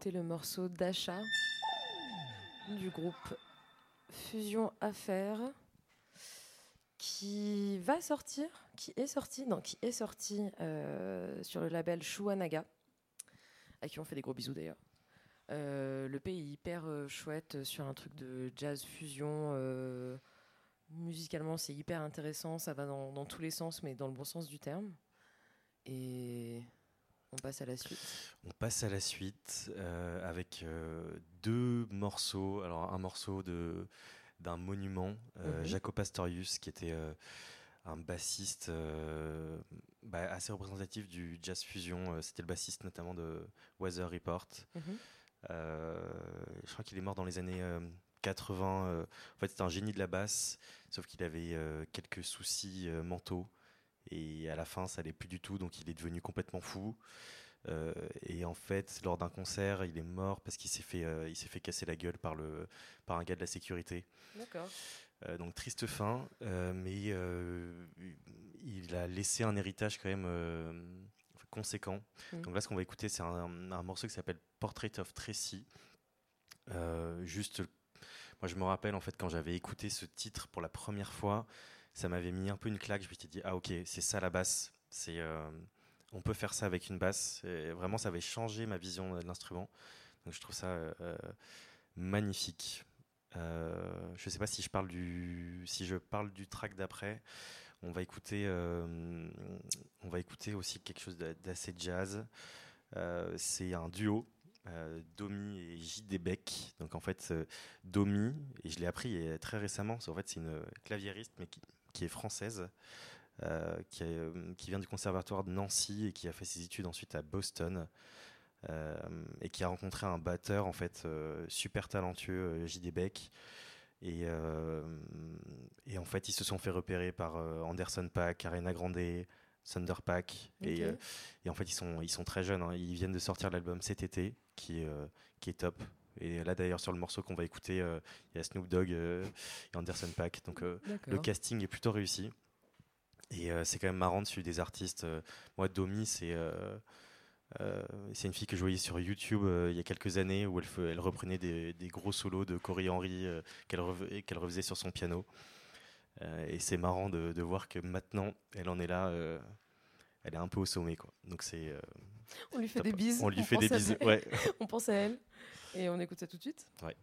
D'écouter le morceau d'achat du groupe Fusion Affaires qui va sortir, qui est sorti, non, qui est sorti euh, sur le label Shuanaga, à qui on fait des gros bisous d'ailleurs. Euh, le pays est hyper euh, chouette sur un truc de jazz fusion. musicalement, c'est hyper intéressant. Ça va dans, dans tous les sens, mais dans le bon sens du terme. Et on passe à la suite. On passe à la suite euh, avec euh, deux morceaux. Alors un morceau de d'un monument, euh, Mhm. Jaco Pastorius, qui était euh, un bassiste bah, assez représentatif du jazz fusion. C'était le bassiste notamment de Weather Report. Mhm. Je crois qu'il est mort dans les années euh, 80. euh, en fait, c'était un génie de la basse, sauf qu'il avait quelques soucis mentaux. Et à la fin, ça allait plus du tout, donc il est devenu complètement fou. Euh, et en fait, lors d'un concert, il est mort parce qu'il s'est fait, euh, il s'est fait casser la gueule par, le, par un gars de la sécurité. D'accord. Euh, donc triste fin, mais il a laissé un héritage quand même conséquent. Donc là, ce qu'on va écouter, c'est un, un morceau qui s'appelle Portrait of Tracy. Juste, moi, je me rappelle en fait quand j'avais écouté ce titre pour la première fois, ça m'avait mis un peu une claque. Je me suis dit, ah ok, c'est ça la basse. C'est, euh, on peut faire ça avec une basse. Vraiment, ça avait changé ma vision de l'instrument. Donc je trouve ça euh, magnifique. Euh, je sais pas si je parle du, si je parle du track d'après. On va écouter, on va écouter aussi quelque chose d'a- d'assez jazz. C'est un duo, Domi et J.D. Beck. Donc en fait, Domi, et je l'ai appris très récemment, en fait c'est une claviériste mais qui, qui est française, euh, qui, est, euh, qui vient du conservatoire de Nancy et qui a fait ses études ensuite à Boston. euh, et qui a rencontré un batteur en fait super talentueux, J.D. Beck. Et, euh, et en fait, ils se sont fait repérer par euh, Anderson Paak, Arena Grande, Thunder Pack. Et, euh, et en fait, ils sont, ils sont très jeunes. hein. Ils viennent de sortir l'album cet été, qui qui est top. Et là, d'ailleurs, sur le morceau qu'on va écouter, euh, il y a Snoop Dogg euh, et Anderson Paak. Donc, euh, le casting est plutôt réussi. Et c'est quand même marrant de suivre des artistes. Moi, Domi, c'est c'est une fille que je voyais sur YouTube il y a quelques années où elle, elle reprenait des, des gros solos de Corey Henry qu'elle rev- refaisait sur son piano. Et c'est marrant de, de voir que maintenant, elle en est là. elle est un peu au sommet. Quoi. Donc c'est. euh, On lui fait top. des bises. on lui fait des bises. Ouais. On pense à elle. Et on écoute ça tout de suite Ouais.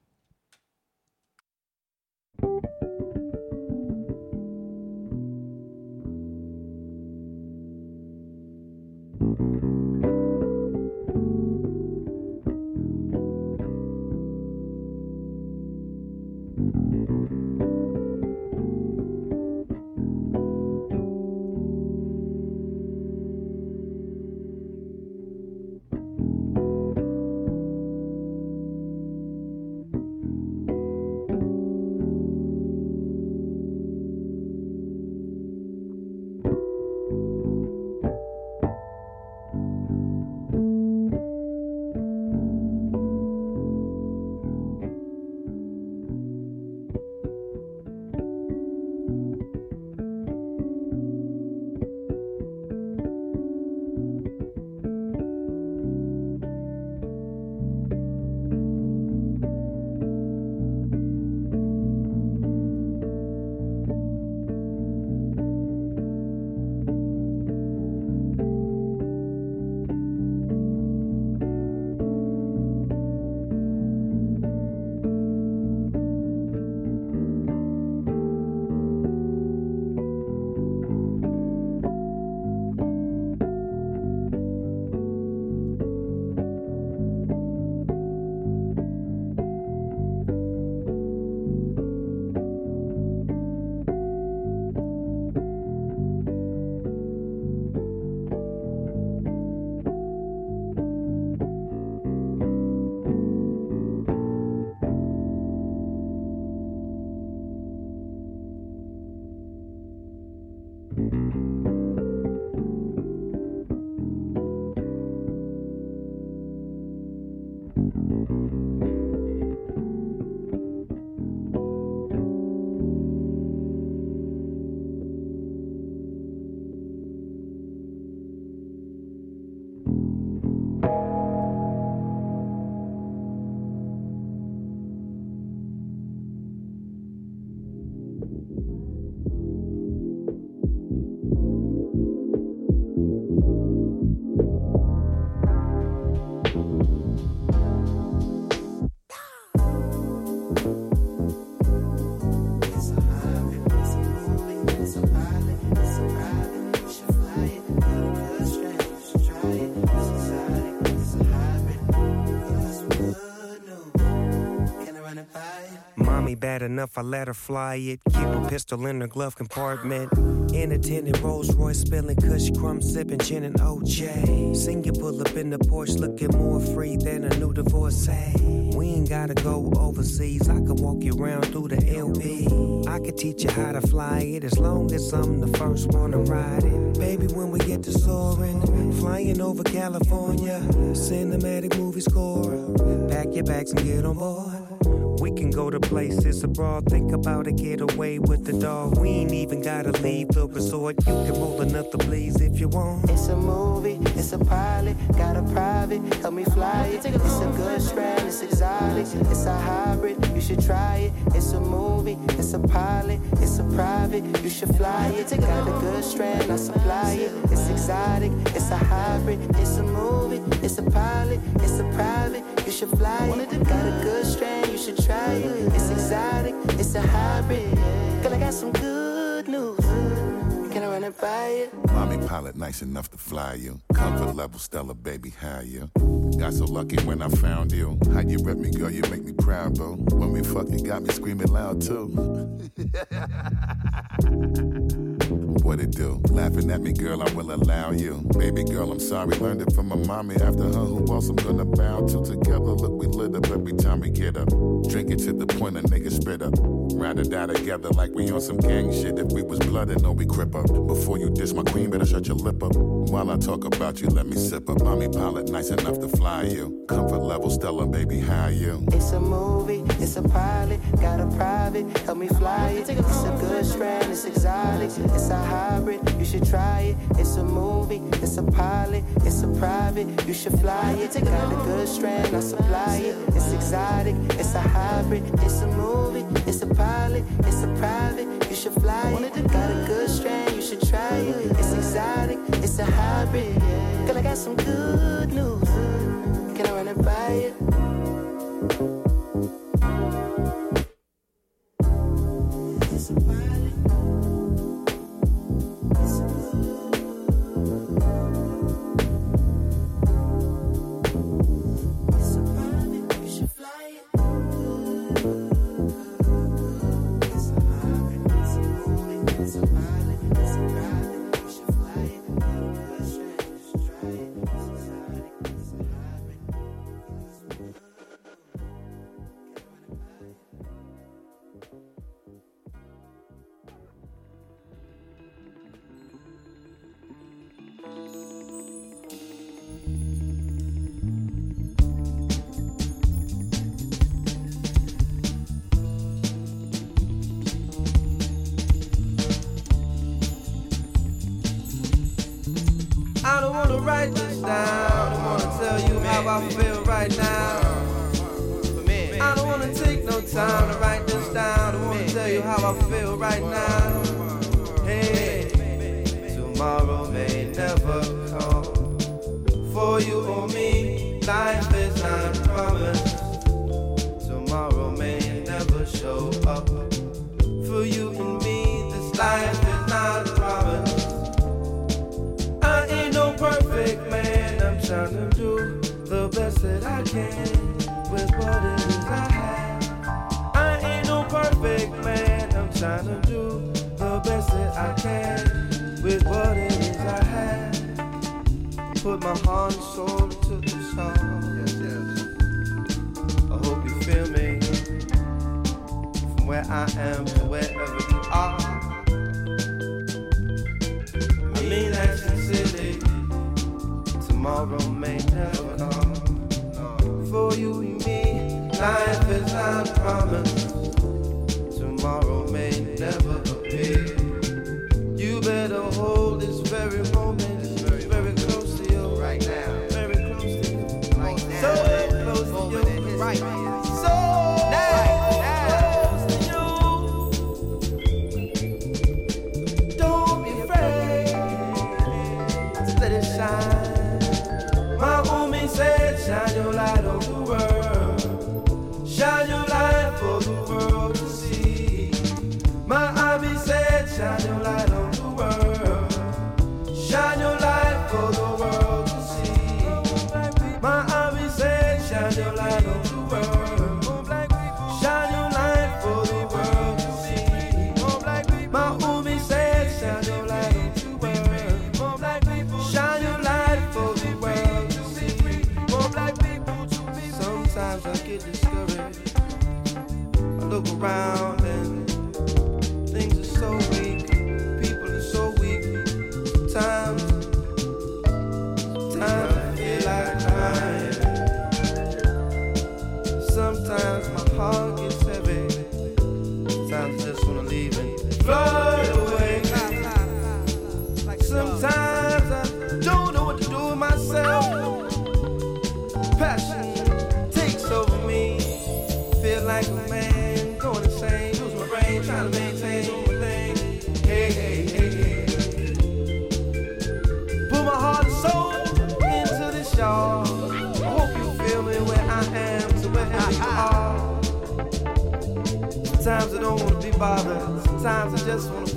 Had enough, I let her fly it. Keep a pistol in her glove compartment. In Independent Rolls Royce spilling Kush crumb sipping gin and OJ. Sing you pull up in the Porsche looking more free than a new divorcee. We ain't gotta go overseas. I can walk you around through the LP. I can teach you how to fly it as long as I'm the first one to ride it. Baby, when we get to soaring, flying over California, cinematic movie score. Pack your bags and get on board. We can go to places abroad. Think about a getaway with the dog. We ain't even gotta leave the resort. You can roll another please if you want. It's a movie, it's a pilot, got a private, help me fly it. It's a good strand, it's exotic, it's a hybrid, you should try it. It's a movie, it's a pilot, it's a private, you should fly it. Got a good strand, I supply it. It's exotic, it's a hybrid, it's a movie, it's a pilot, it's a private, you should fly it. Got a good strand, you should try it. It's exotic, it's a hybrid. Girl, I got some good news. Can I run it by you? Mommy pilot nice enough to fly you. Comfort level stellar, baby, how you? Got so lucky when I found you. How you rep me, girl, you make me proud, bro. When we fucking got me screaming loud too. what it do? Laughing at me, girl, I will allow you. Baby girl, I'm sorry, learned it from my mommy. After her, who else I'm gonna bow to? Together, look, we lit up every time we get up. Drink it to the point a nigga spit up. Ride or die together like we on some gang shit. If we was blooded, no, we crip up. Before you diss my queen, better shut your lip up. While I talk about you, let me sip up. Mommy pilot, nice enough to fly you. Comfort level Stella, baby, how you? It's a movie, it's a pilot, got a private, help me fly it. It's a good strand, it's exotic, it's a hybrid, you should try it. It's a movie, it's a pilot, it's a private, you should fly it. Got a good strand, I supply it. It's exotic, it's a hybrid, it's a movie, it's a pilot, it's a private, you should fly it. Got a good strand, you should try it. It's exotic, it's a hybrid. Girl, I got some good news. Can I run it by you? It's a I don't wanna write this down. I don't wanna tell you how I feel right now. I don't wanna take no time to write this down. I don't wanna tell you how I feel right now. Hey, tomorrow may never come. For you or me, life is not promised. Tomorrow may never come. For you and me, life is not promised.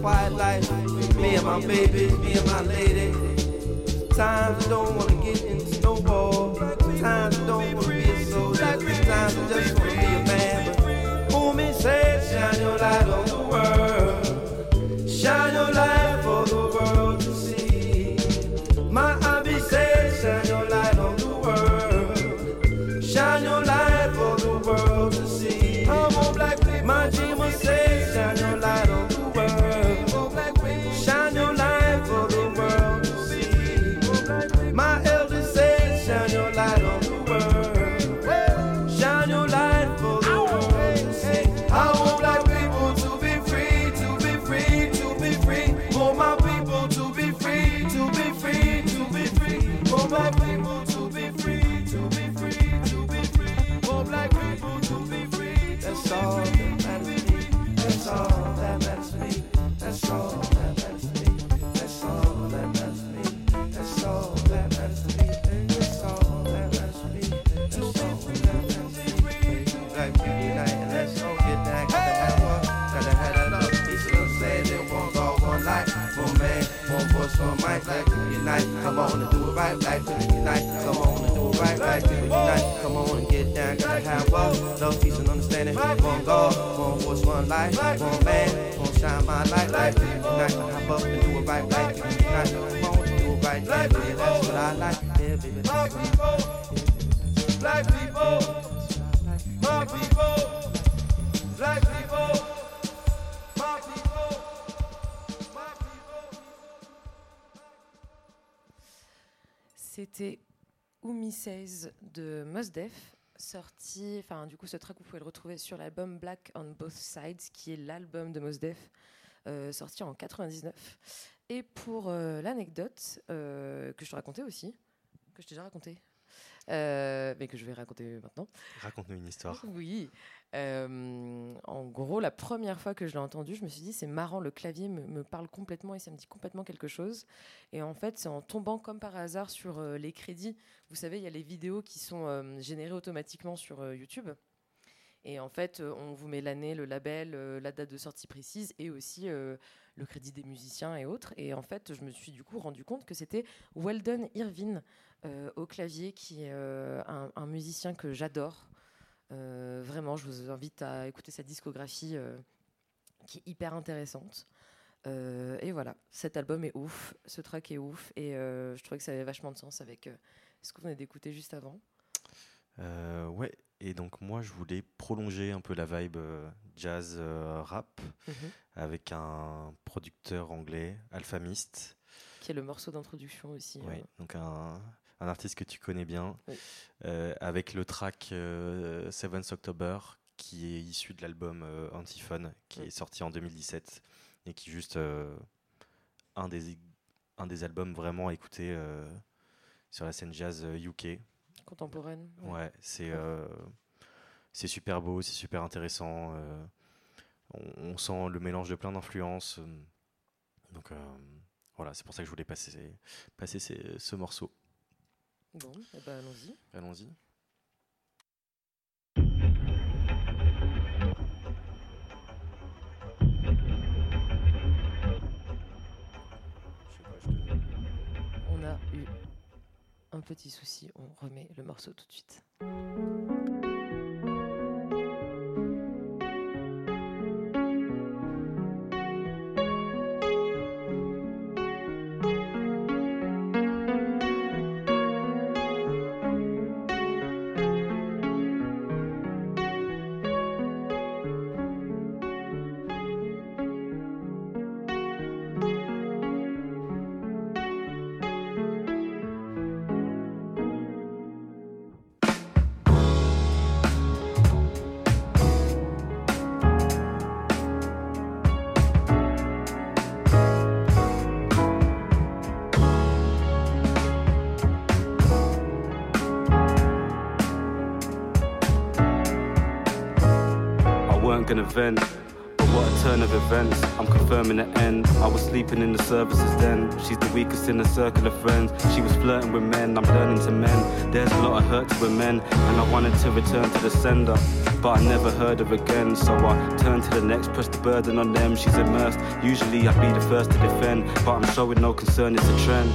Quiet life. Me and my baby, me and my lady. Times don't wanna right. Black people unite. Come on and do it right. Black people unite. Come on and get down. Gotta have one. Love, peace, and understanding. One God, one voice, one life, one man, one shine my light. Black people unite. Hop up and do it right. Black people unite. Come on and do it right. Yeah, baby, that's what I like. Yeah, baby, that's what. Black people, de Mosdef sorti, enfin du coup ce track vous pouvez le retrouver sur l'album Black on Both Sides, qui est l'album de Mosdef euh, sorti en 99. Et pour euh, l'anecdote euh, que je te racontais aussi, que je t'ai déjà raconté, mais que je vais raconter maintenant. Raconte-nous une histoire. Oui. en gros, la première fois que je l'ai entendu, je me suis dit c'est marrant, le clavier me, me, parle complètement et ça me dit complètement quelque chose. Et en fait, c'est en tombant comme par hasard sur les crédits vous savez, il y a les vidéos qui sont euh, générées automatiquement sur euh, YouTube. Et en fait, euh, on vous met l'année, le label, la date de sortie précise et aussi le crédit des musiciens et autres. Et en fait, je me suis du coup rendu compte que c'était Weldon Irvine euh, au clavier, qui est un, musicien que j'adore. Vraiment, je vous invite à écouter sa discographie qui est hyper intéressante. Euh, et voilà, cet album est ouf, ce track est ouf, et euh, je trouvais que ça avait vachement de sens avec euh, ce qu'on venait d'écouter juste avant. Euh, ouais, et donc moi je voulais prolonger un peu la vibe jazz rap Mhm. avec un producteur anglais, Alphamist, Qui est le morceau d'introduction aussi. ouais, euh. donc un, un artiste que tu connais bien, Oui. avec le track euh, 7th October qui est issu de l'album Antiphone qui Mm. est sorti en 2017 et qui est juste euh, un, des, un des albums vraiment à écouter euh, sur la scène jazz euh, UK. Contemporaine. Ouais, c'est Ouais. euh, c'est super beau, c'est super intéressant. euh, on, on sent le mélange de plein d'influences. euh, donc euh, voilà, c'est pour ça que je voulais passer, passer ces- ce morceau. Bon, eh ben, allons-y. Allons-y. Un petit souci, on remet le morceau tout de suite. I weren't gonna vent, but what a turn of events. I'm confirming the end. I was sleeping in the services then. She's the weakest in the circle of friends. She was flirting with men. I'm learning to men. There's a lot of hurt to men, and I wanted to return to the sender, but I never heard her again. So I turned to the next, pressed the burden on them. She's immersed. Usually I'd be the first to defend, but I'm showing no concern. It's a trend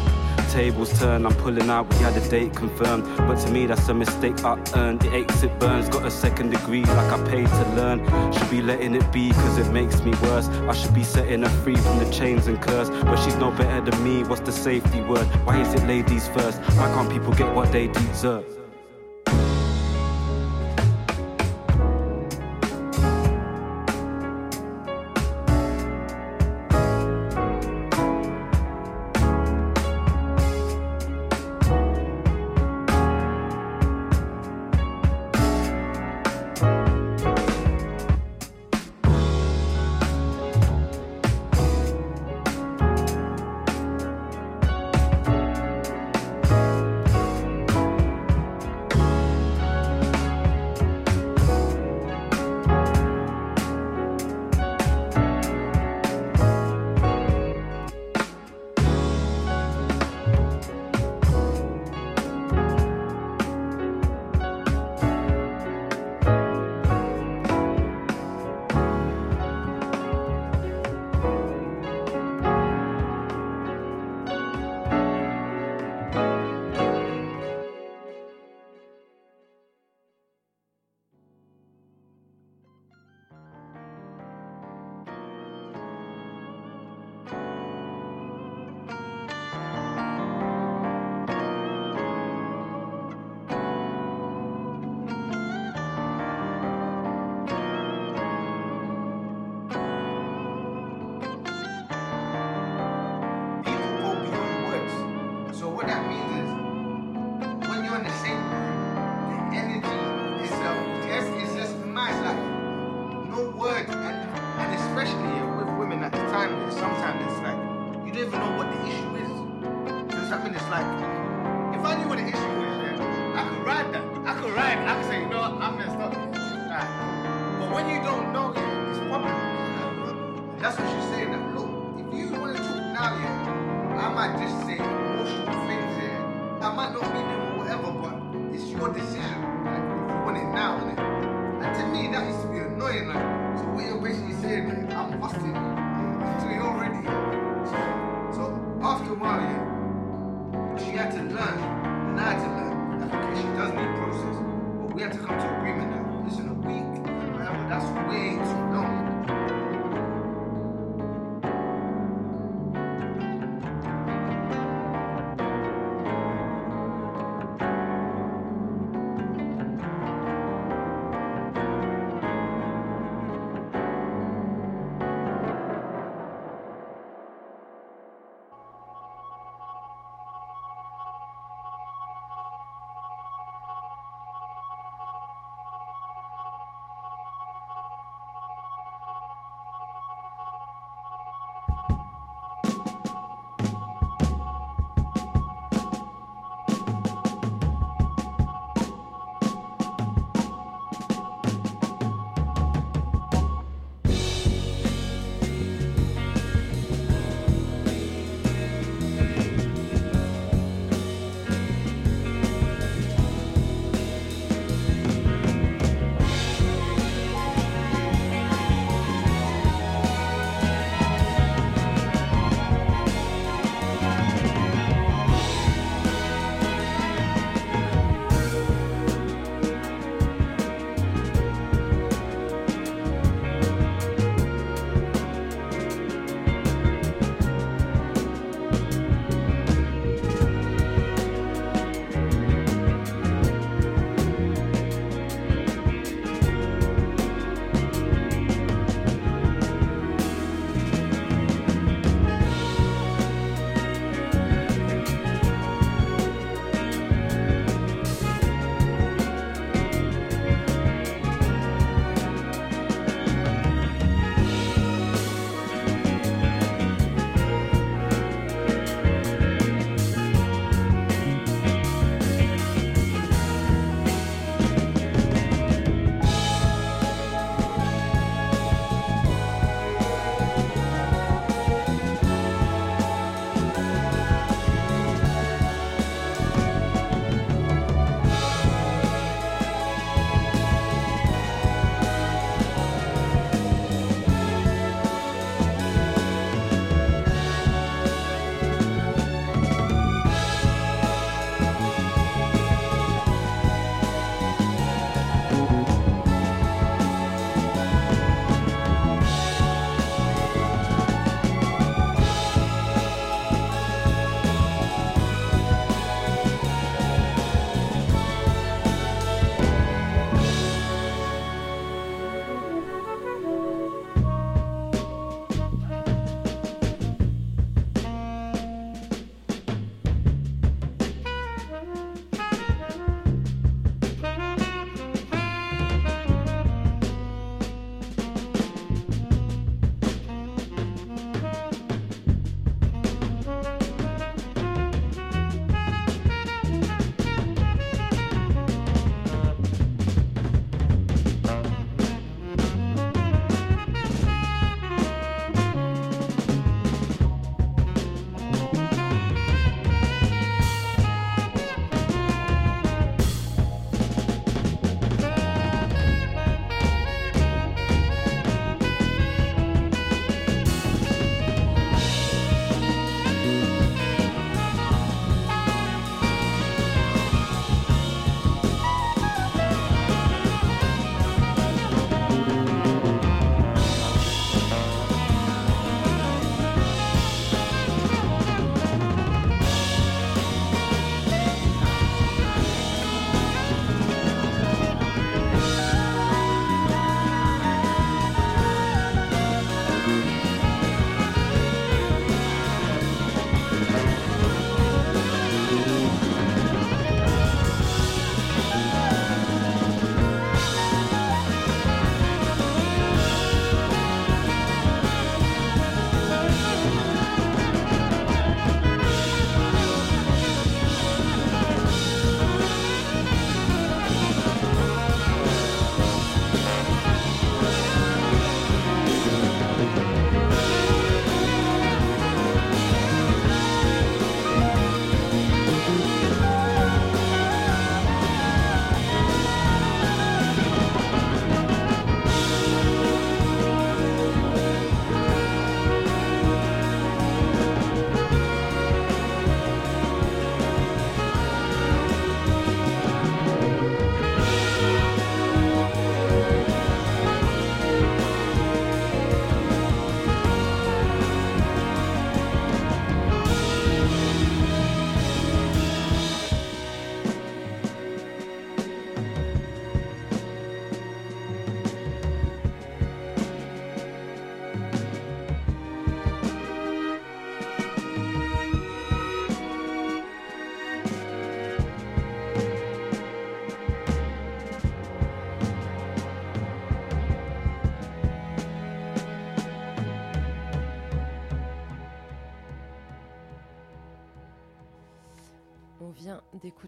tables turn, I'm pulling out, we had a date confirmed. But to me, that's a mistake I earned. It aches, it burns, got a second degree like I paid to learn. Should be letting it be, cause it makes me worse. I should be setting her free from the chains and curse. But she's no better than me, what's the safety word? Why is it ladies first? Why can't people get what they deserve?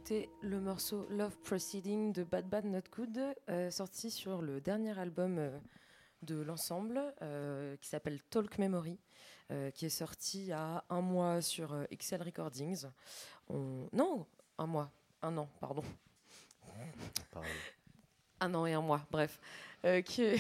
Le morceau Love Proceeding de Bad Bad Not Good, euh, sorti sur le dernier album euh, de l'ensemble, euh, qui s'appelle Talk Memory, qui est sorti il y a un mois sur XL Recordings. On- Non, un mois, un an, pardon. Pareil. Un an et un mois, bref. Qui, est,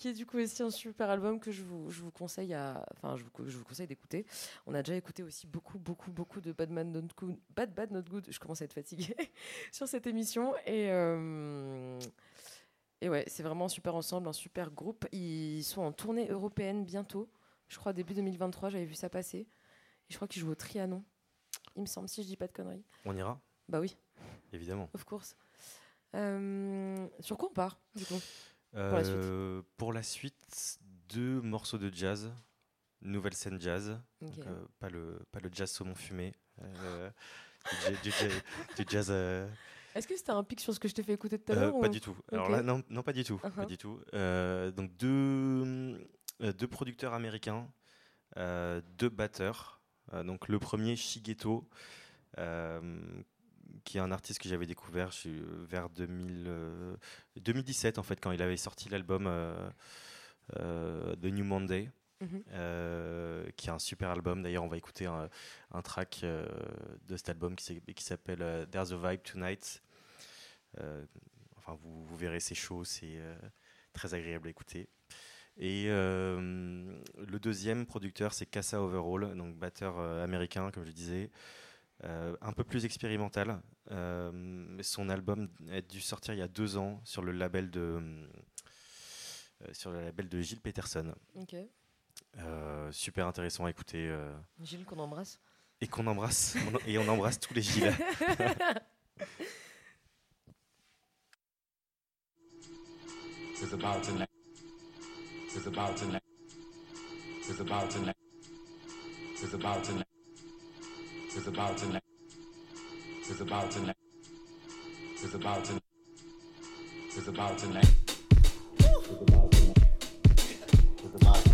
qui est du coup aussi un super album que je vous, je vous conseille à, enfin, je vous, je vous conseille d'écouter. On a déjà écouté aussi beaucoup, beaucoup, beaucoup de Bad Bad Not Good, Bad Bad Not Good. Je commence à être fatiguée sur cette émission et euh, et ouais, c'est vraiment un super ensemble, un super groupe. Ils sont en tournée européenne bientôt. Je crois début 2023, j'avais vu ça passer. Et je crois qu'ils jouent au Trianon. Il me semble, si je dis pas de conneries. On ira, Bah oui, évidemment. of course. Euh, sur quoi on part du coup? La suite. Euh, pour la suite, deux morceaux de jazz, nouvelle scène jazz. Donc, euh, pas, le, pas le jazz saumon fumé. euh, du, ja- du ja- du jazz. euh, Est-ce que c'était un pic sur ce que je t'ai fait écouter tout à l'heure pas ou- du tout. Alors là, non, non, pas du tout. Pas Uh-huh. du tout. Donc deux, deux producteurs américains, deux batteurs. Donc le premier, Shigeto, qui est un artiste que j'avais découvert je euh, vers 2000, euh, 2017 en fait, quand il avait sorti l'album euh, The New Monday. Mhm. qui est un super album. D'ailleurs, on va écouter un, un track de cet album qui s'appelle There's a Vibe Tonight. Enfin, vous, vous verrez, c'est chaud, c'est très agréable à écouter. Et le deuxième producteur, c'est Casa Overall, donc batteur américain, comme je disais, euh, un peu plus expérimental. Euh, son album a dû sortir il y a deux ans sur le label de, euh, sur le label de Gilles Peterson. Ok. Euh, super intéressant à écouter euh, Gilles qu'on embrasse. et qu'on embrasse et on embrasse tous les Gilles. It's about to. It's about to. It's about to. It's about to next. is about to land. Is about to land. Is about to land. Is about to land. Is about to land. Is about to land.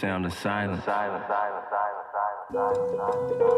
sound of silence. silence, silence, silence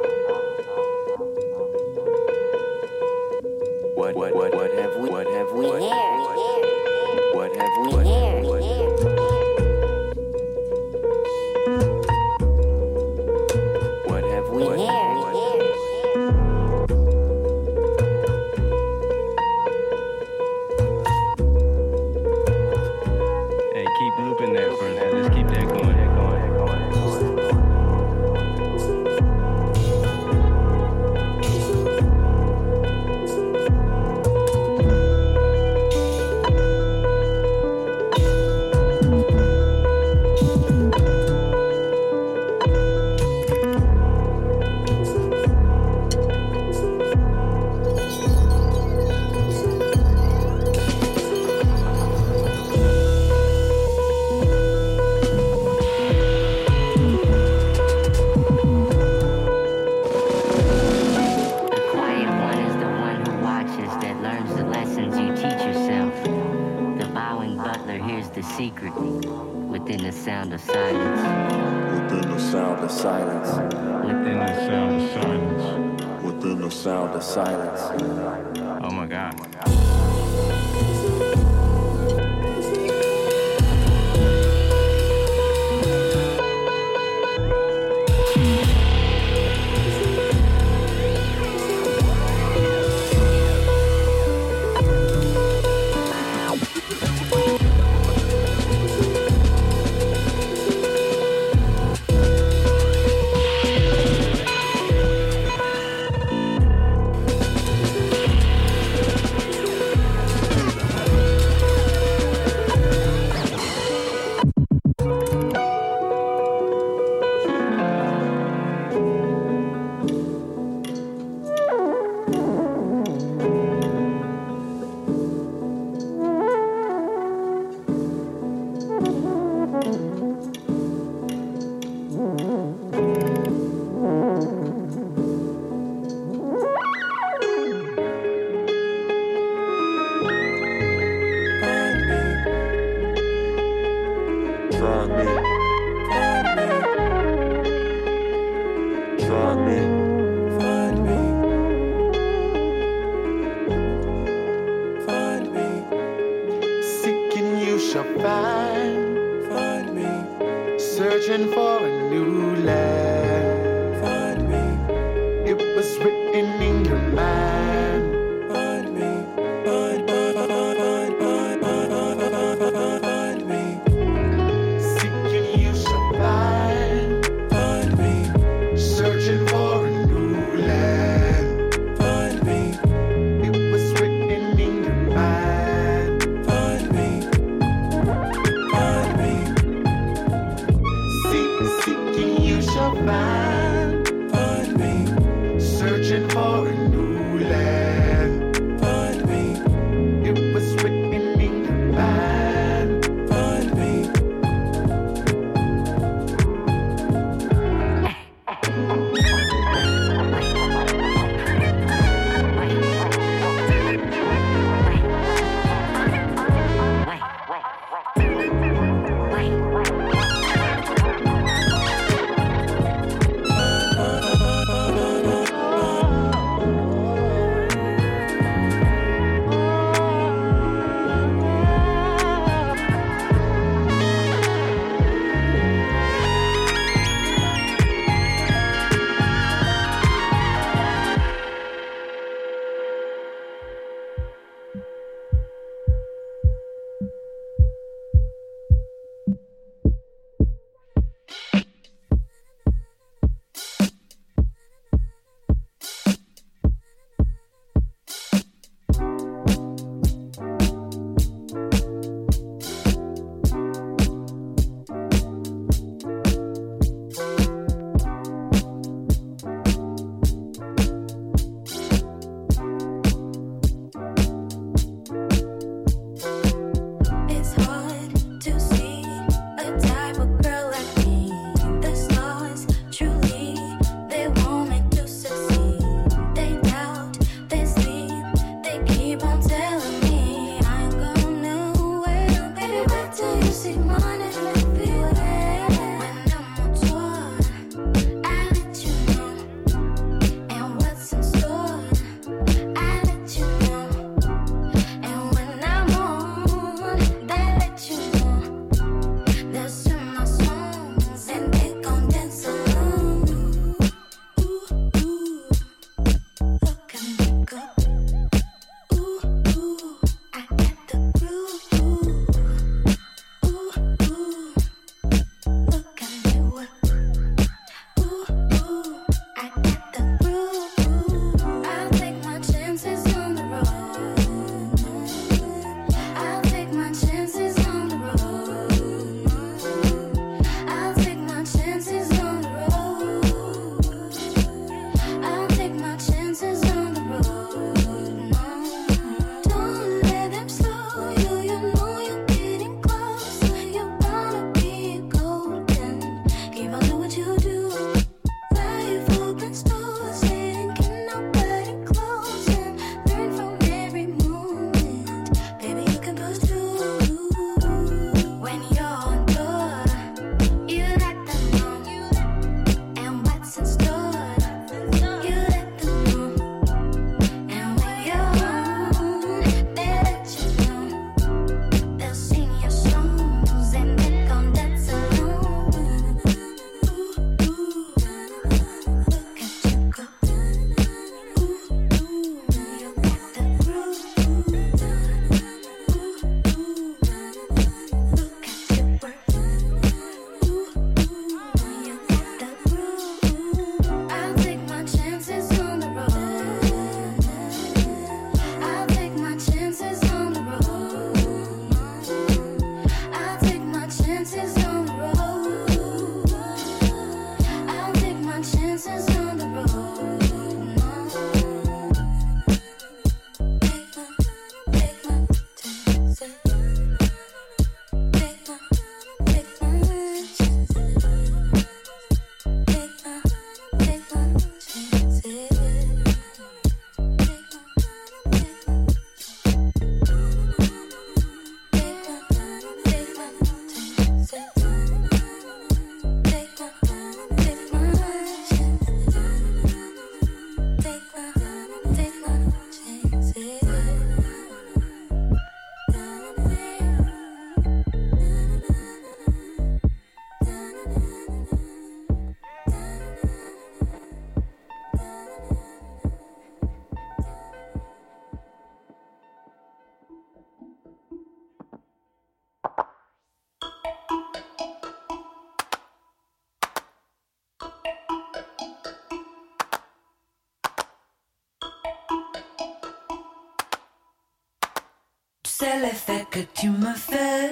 sais l'effet que tu me fais.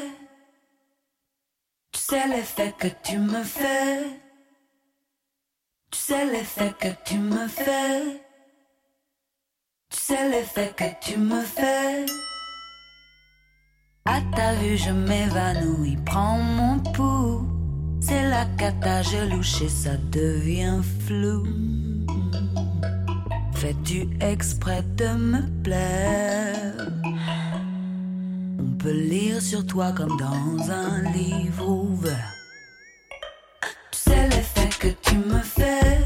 Tu sais l'effet que tu me fais. Tu sais l'effet que tu me fais. Tu sais l'effet que tu me fais. À ta vue, je m'évanouis, prends mon pouls. C'est la cata, je ça devient flou. Fais-tu exprès de me plaire? On peut lire sur toi comme dans un livre ouvert. Tu sais l'effet que tu me fais.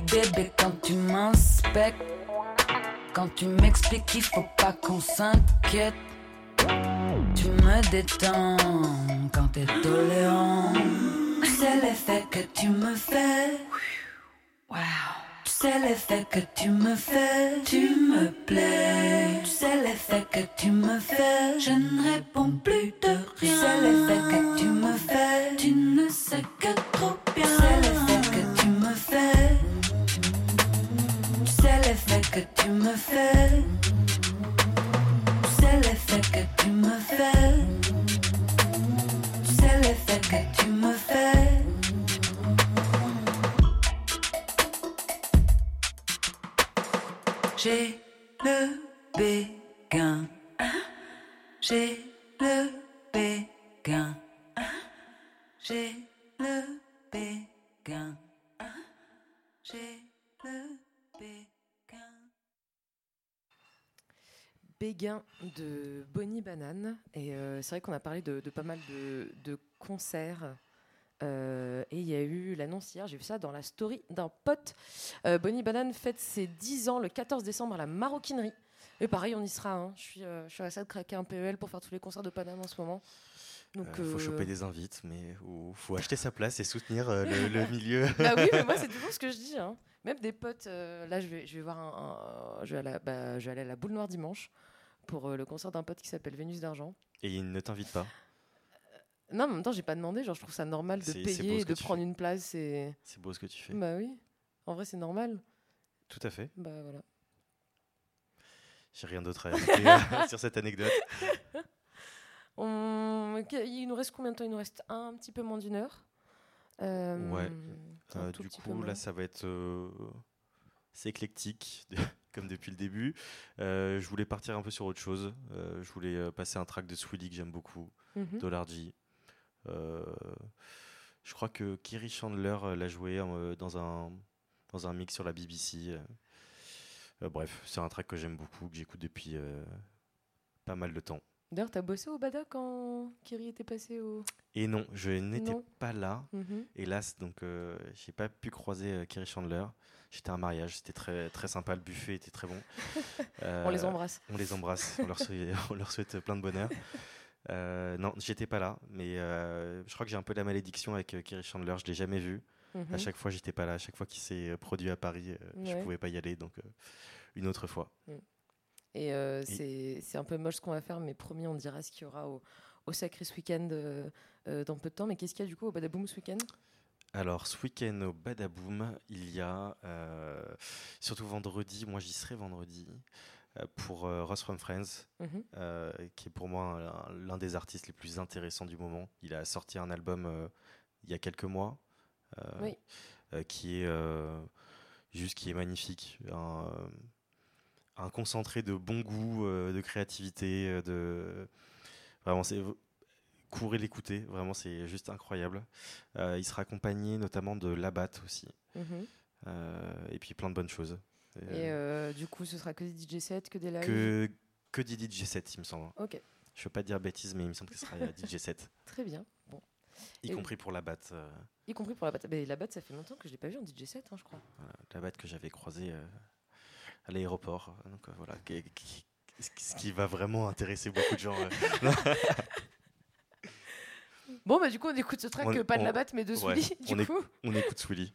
Bébé, quand tu m'inspectes. Quand tu m'expliques qu'il faut pas qu'on s'inquiète. Tu me détends quand t'es tolérant. C'est l'effet que tu me fais. Wow. Tu l'effet que tu me fais, tu me plais. Tu sais l'effet que tu me fais, je ne réponds plus de rien. Sais l'effet que tu me fais, tu ne sais que trop bien. Sais l'effet que tu me fais. Sais l'effet que tu me fais. Sais l'effet que tu me fais. Sais l'effet que tu me fais. J'ai le béguin. J'ai le béguin. J'ai le béguin. J'ai Béguin de Bonnie Banane. Et euh, c'est vrai qu'on a parlé de, de pas mal de, de concerts. Euh, et il y a eu l'annonce hier, j'ai vu ça dans la story d'un pote. Euh, Bonnie Banane fête ses 10 ans le 14 décembre à la maroquinerie. Et pareil, on y sera. hein. Je suis, euh, je suis à ça de craquer un PEL pour faire tous les concerts de Paname en ce moment. Donc, faut choper des invites, mais il faut acheter sa place et soutenir le, le milieu. bah oui, mais moi c'est toujours ce que je dis. hein. Même des potes, là je vais, je vais voir un, un- je, vais aller à la, bah, je vais aller à la boule noire dimanche pour euh, le concert d'un pote qui s'appelle Vénus d'argent. Et il ne t'invite pas. Non, mais en même temps j'ai pas demandé, genre je trouve ça normal de payer et de prendre une place et. C'est beau ce que tu fais. Bah oui, en vrai c'est normal. Tout à fait. Bah voilà. J'ai rien d'autre à ajouter euh, sur cette anecdote. On- Il nous reste combien de temps? Il nous reste un petit peu moins d'une heure. Euh, Ouais. Euh, du coup, là, ça va être. euh, c'est éclectique, comme depuis le début. Euh, je voulais partir un peu sur autre chose. Euh, je voulais euh, passer un track de Swilly que j'aime beaucoup, Mhm. Dollar G. Je crois que Kerry Chandler l'a joué dans, un, dans un mix sur la BBC. bref, c'est un track que j'aime beaucoup, que j'écoute depuis pas mal de temps. D'ailleurs, t'as bossé au Bada quand Kiri était passé au. Et non, je n'étais pas là, Mhm. hélas, donc euh, j'ai pas pu croiser euh, Kerry Chandler. J'étais à un mariage, c'était très, très sympa, le buffet était très bon. On les embrasse. On les embrasse, on leur souhaite, on leur souhaite plein de bonheur. Euh, non, j'étais pas là, mais euh, je crois que j'ai un peu la malédiction avec euh, Kerry Chandler, je l'ai jamais vu. Mhm. À chaque fois, j'étais pas là. À chaque fois qu'il s'est euh, produit à Paris, euh, je Ouais. pouvais pas y aller. Donc, euh, une autre fois. Et euh, c'est c'est un peu moche ce qu'on va faire, mais promis, on dira ce qu'il y aura au, au Sacré ce week-end euh, euh, dans peu de temps. Mais qu'est-ce qu'il y a du coup au Badaboom ce week-end? Alors, ce week-end au Badaboom, il y a, euh, surtout vendredi, moi j'y serai vendredi, pour Ross from Friends, Mhm. qui est pour moi un- l'un des artistes les plus intéressants du moment. Il a sorti un album il y a quelques mois, Oui. qui est juste qui est magnifique. Un, un concentré de bon goût, euh, de créativité, euh, de vraiment c'est courez l'écouter, vraiment c'est juste incroyable. Euh, il sera accompagné notamment de Labat aussi, Mhm. Euh, et puis plein de bonnes choses. Et euh, du coup, ce sera que des DJ sets, que des lives que que des DJ 7 il me semble. Ok. Je veux pas dire bêtises, mais il me semble que ce sera euh, DJ 7 Très bien. Bon. y Et- compris pour Labat. euh, Y compris pour la batte. la batte, ça fait longtemps que je l'ai pas vu en DJ set, hein, je crois. voilà, Labat que j'avais croisé à l'aéroport. Donc euh, voilà, qui- qui- ce qui va vraiment intéresser beaucoup de gens. Bon, bah du coup, on écoute ce track, On- euh, pas de la batte, mais de ouais, Sully, du on, éc- on écoute Swilly.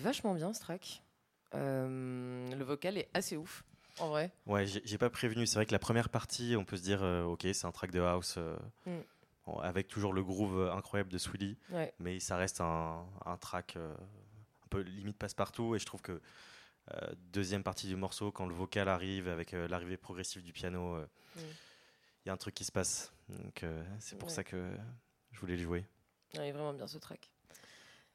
Vachement bien ce track. Euh, le vocal est assez ouf, en vrai. Ouais, j'ai pas prévenu. C'est vrai que la première partie, on peut se dire, euh, ok, c'est un track de house euh, Mm. avec toujours le groove incroyable de Swilly, Ouais. mais ça reste un, un track euh, un peu limite passe-partout. Et je trouve que deuxième partie du morceau, quand le vocal arrive avec l'arrivée progressive du piano, euh, il Mm. y a un truc qui se passe. Donc c'est pour Ouais. ça que je voulais le jouer. Il est vraiment bien ce track.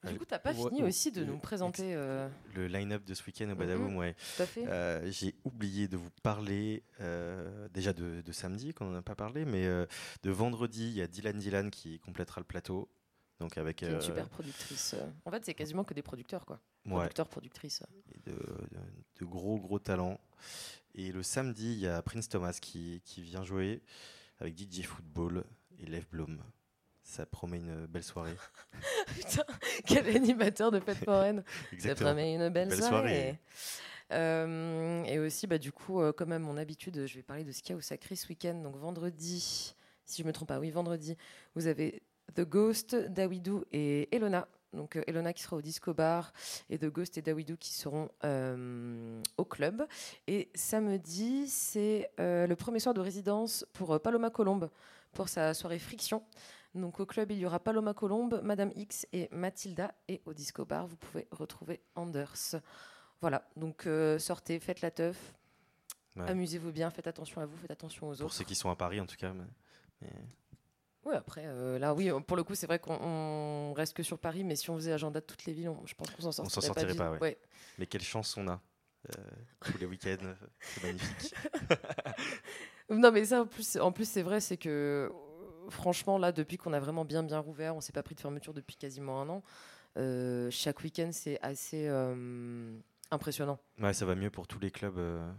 Du Euh, coup, t'as pas ouais, fini ouais, aussi de nous présenter. euh, Le line-up de ce week-end au Badaboom, ouais. tout à fait. Euh, J'ai oublié de vous parler euh, déjà de, de samedi, qu'on n'en a pas parlé, mais euh, de vendredi, il y a Dylan Dylan qui complétera le plateau. Donc avec une euh, super productrice. euh. En fait, c'est quasiment que des producteurs, quoi. Ouais. Producteurs, productrices. et de, de- de gros gros talents. Et le samedi, il y a Prince Thomas qui, qui vient jouer avec DJ Football et Lev Blom. Ça promet une belle soirée. Putain, quel animateur de fête foraine. Ça promet une belle, Belle soirée. Euh, et aussi, bah, du coup, euh, comme à mon habitude, je vais parler de ce qu'il y a au Sacré ce week-end. Donc vendredi, si je me trompe pas, oui, vendredi, vous avez The Ghost, Dawidou et Elona. Donc euh, Elona qui sera au Disco Bar et The Ghost et Dawidou qui seront au club. Et samedi, c'est le premier soir de résidence pour Paloma Colombe pour sa soirée Friction. Donc au club, il y aura Paloma Colombe, Madame X et Mathilda. Et au Disco Bar, vous pouvez retrouver Anders. Voilà, donc euh, sortez, faites la teuf. Ouais. Amusez-vous bien, faites attention à vous, faites attention aux Pour autres. ceux qui sont à Paris en tout cas. mais- mais- Ouais, après, euh, là, oui, pour le coup, c'est vrai qu'on on reste que sur Paris, mais si on faisait agenda de toutes les villes, on- je pense qu'on s'en On sortirait, s'en sortirait pas, ouais. Ouais. Mais quelle chance on a. euh, tous les week-ends, c'est magnifique. Non, mais ça, en plus, en plus c'est vrai, c'est que franchement, là, depuis qu'on a vraiment bien, bien rouvert, on s'est pas pris de fermeture depuis quasiment un an. euh, chaque week-end, c'est assez euh, impressionnant. Ouais, ça va mieux pour tous les clubs. euh,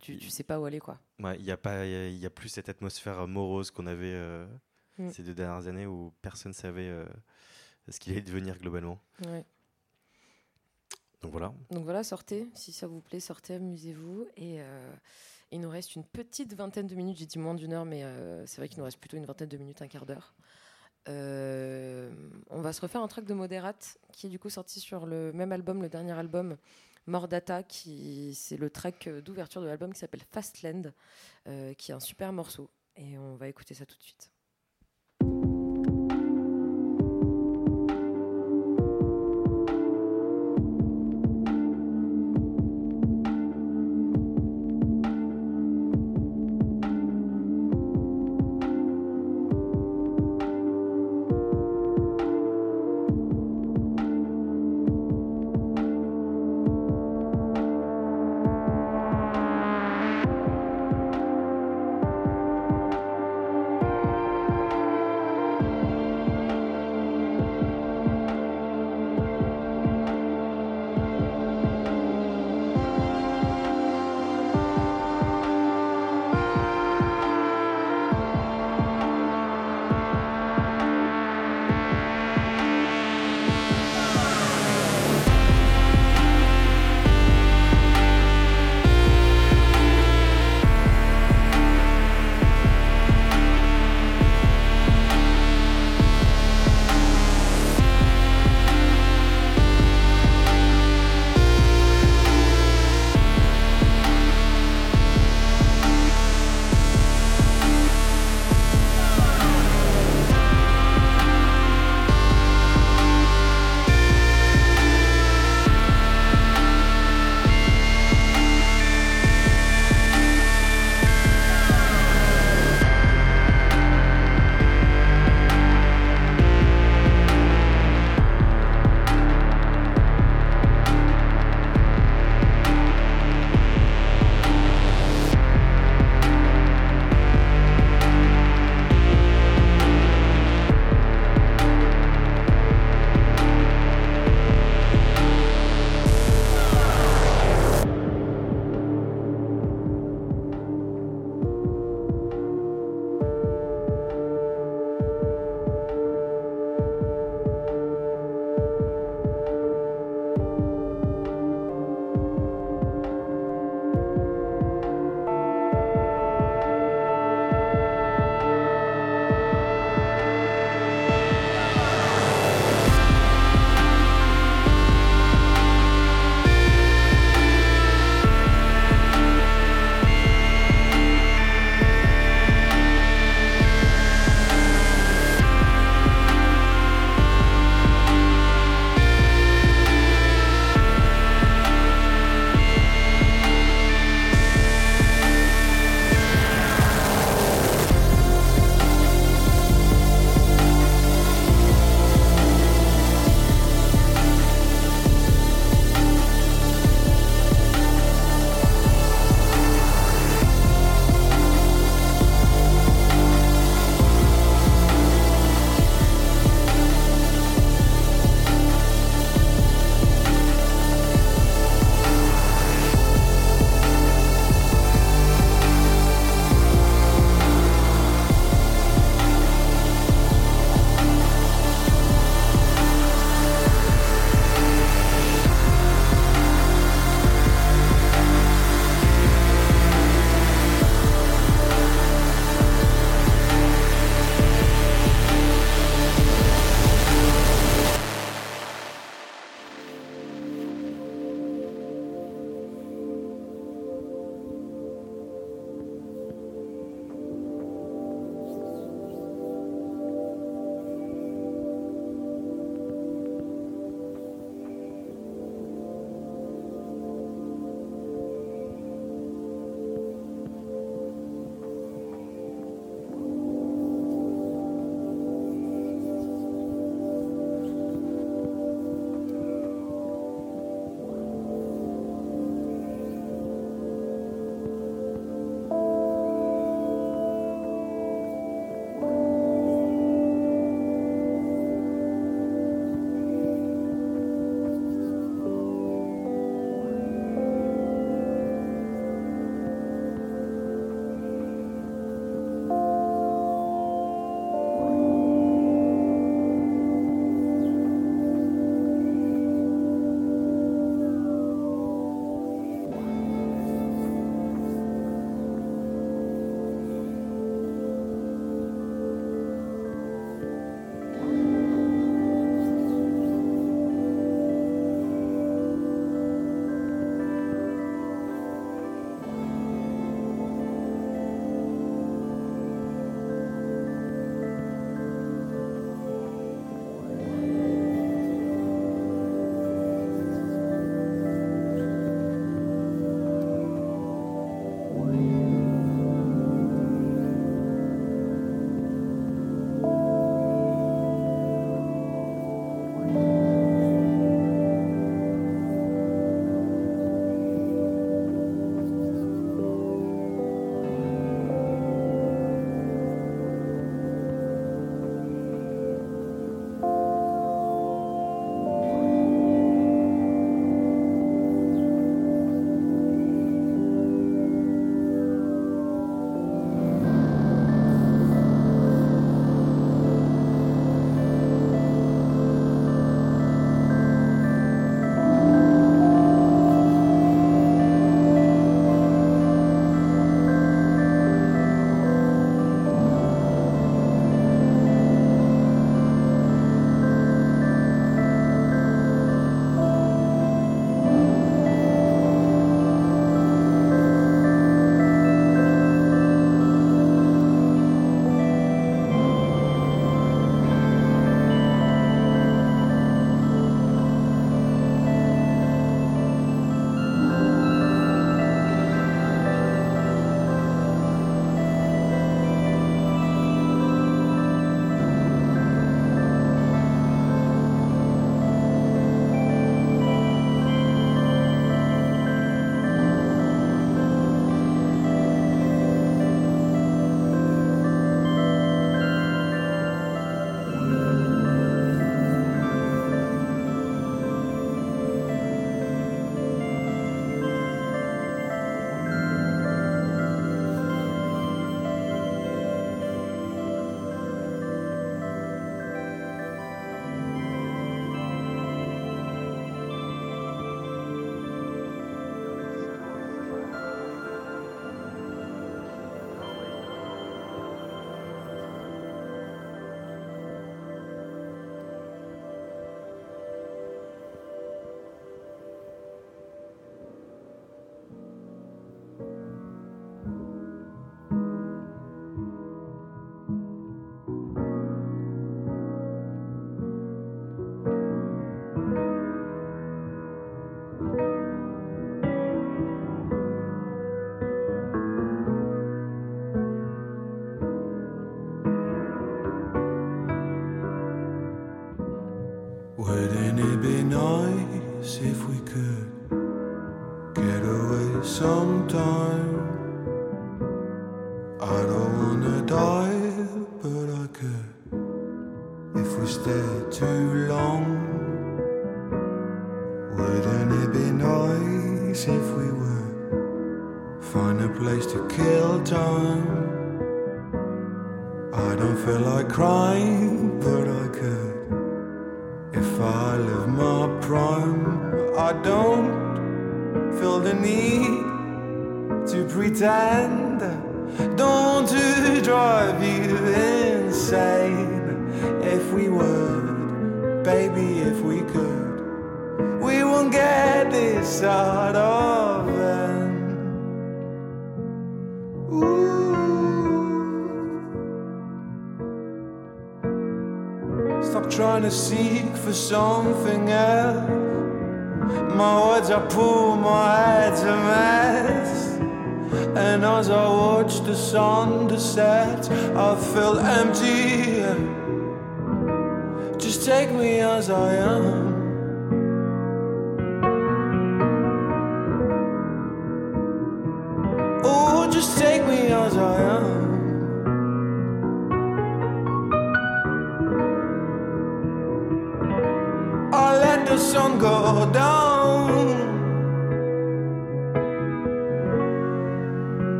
Tu, sais pas où aller, quoi. Ouais, il n'y a, pas- il y a- il y a plus cette atmosphère morose qu'on avait Mm. ces deux dernières années où personne ne savait ce qu'il allait devenir globalement. Ouais. Donc voilà. Donc voilà, sortez, si ça vous plaît, sortez, amusez-vous. Et il nous reste une petite vingtaine de minutes, j'ai dit moins d'une heure, mais euh, c'est vrai qu'il nous reste plutôt une vingtaine de minutes, un quart d'heure. Euh, on va se refaire un track de Moderate qui est du coup sorti sur le même album, le dernier album, Mordata, qui c'est le track d'ouverture de l'album qui s'appelle Fastland, euh, qui est un super morceau. Et on va écouter ça tout de suite.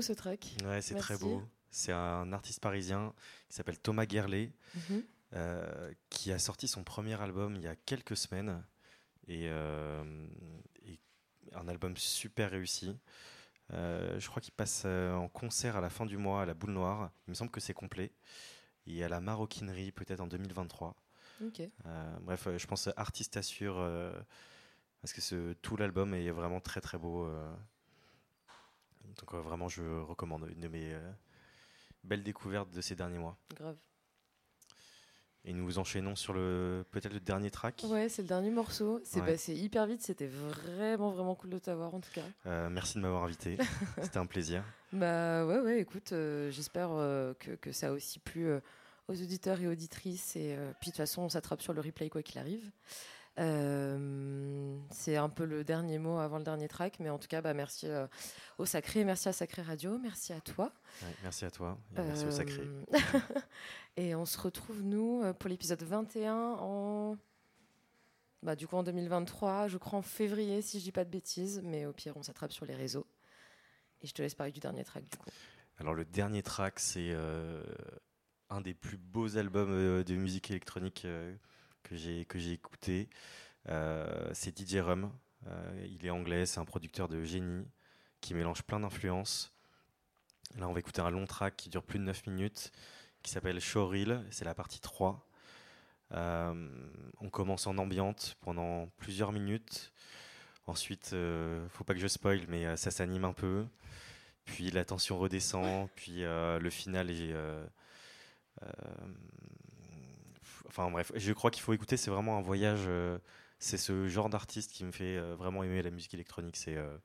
Beau ce track. Ouais, c'est très beau. C'est un artiste parisien qui s'appelle Thomas Guerlet, Mhm. euh, qui a sorti son premier album il y a quelques semaines. Et, euh, et un album super réussi. Euh, je crois qu'il passe en concert à la fin du mois à la Boule Noire. Il me semble que c'est complet. Et à la Maroquinerie peut-être en 2023. Ok. Euh, bref, je pense artiste assure parce que ce, tout l'album est vraiment très très beau. Donc vraiment, je recommande une de mes euh, belles découvertes de ces derniers mois. Grave. Et nous enchaînons sur le peut-être le dernier track. Ouais, c'est le dernier morceau. C'est Ouais. passé hyper vite. C'était vraiment, vraiment cool de t'avoir en tout cas. Euh, merci de m'avoir invité. C'était un plaisir. Bah ouais, ouais, écoute, euh, j'espère euh, que, que ça a aussi plu aux auditeurs et auditrices. Et puis de toute façon, on s'attrape sur le replay quoi qu'il arrive. Euh, c'est un peu le dernier mot avant le dernier track, mais en tout cas, bah, merci euh, au Sacré, merci à Sacré Radio, merci à toi. Ouais, merci à toi et merci au Sacré. Euh, Et on se retrouve, nous, pour l'épisode 21 en. Bah, du coup, en 2023, je crois en février, si je dis pas de bêtises, mais au pire, on s'attrape sur les réseaux. Et je te laisse parler du dernier track, du coup. Alors le dernier track, c'est un des plus beaux albums de musique électronique que j'ai que j'ai écouté. Euh, c'est DJ Rum. Euh, il est anglais, c'est un producteur de génie qui mélange plein d'influences. Là, on va écouter un long track qui dure plus de 9 minutes, qui s'appelle Showreel. C'est la partie 3. Euh, on commence en ambiante pendant plusieurs minutes. Ensuite, euh, faut pas que je spoil, mais ça s'anime un peu. Puis la tension redescend. Puis le final est. enfin bref, je crois qu'il faut écouter. C'est vraiment un voyage. euh, c'est ce genre d'artiste qui me fait euh, vraiment aimer la musique électronique. C'est. euh,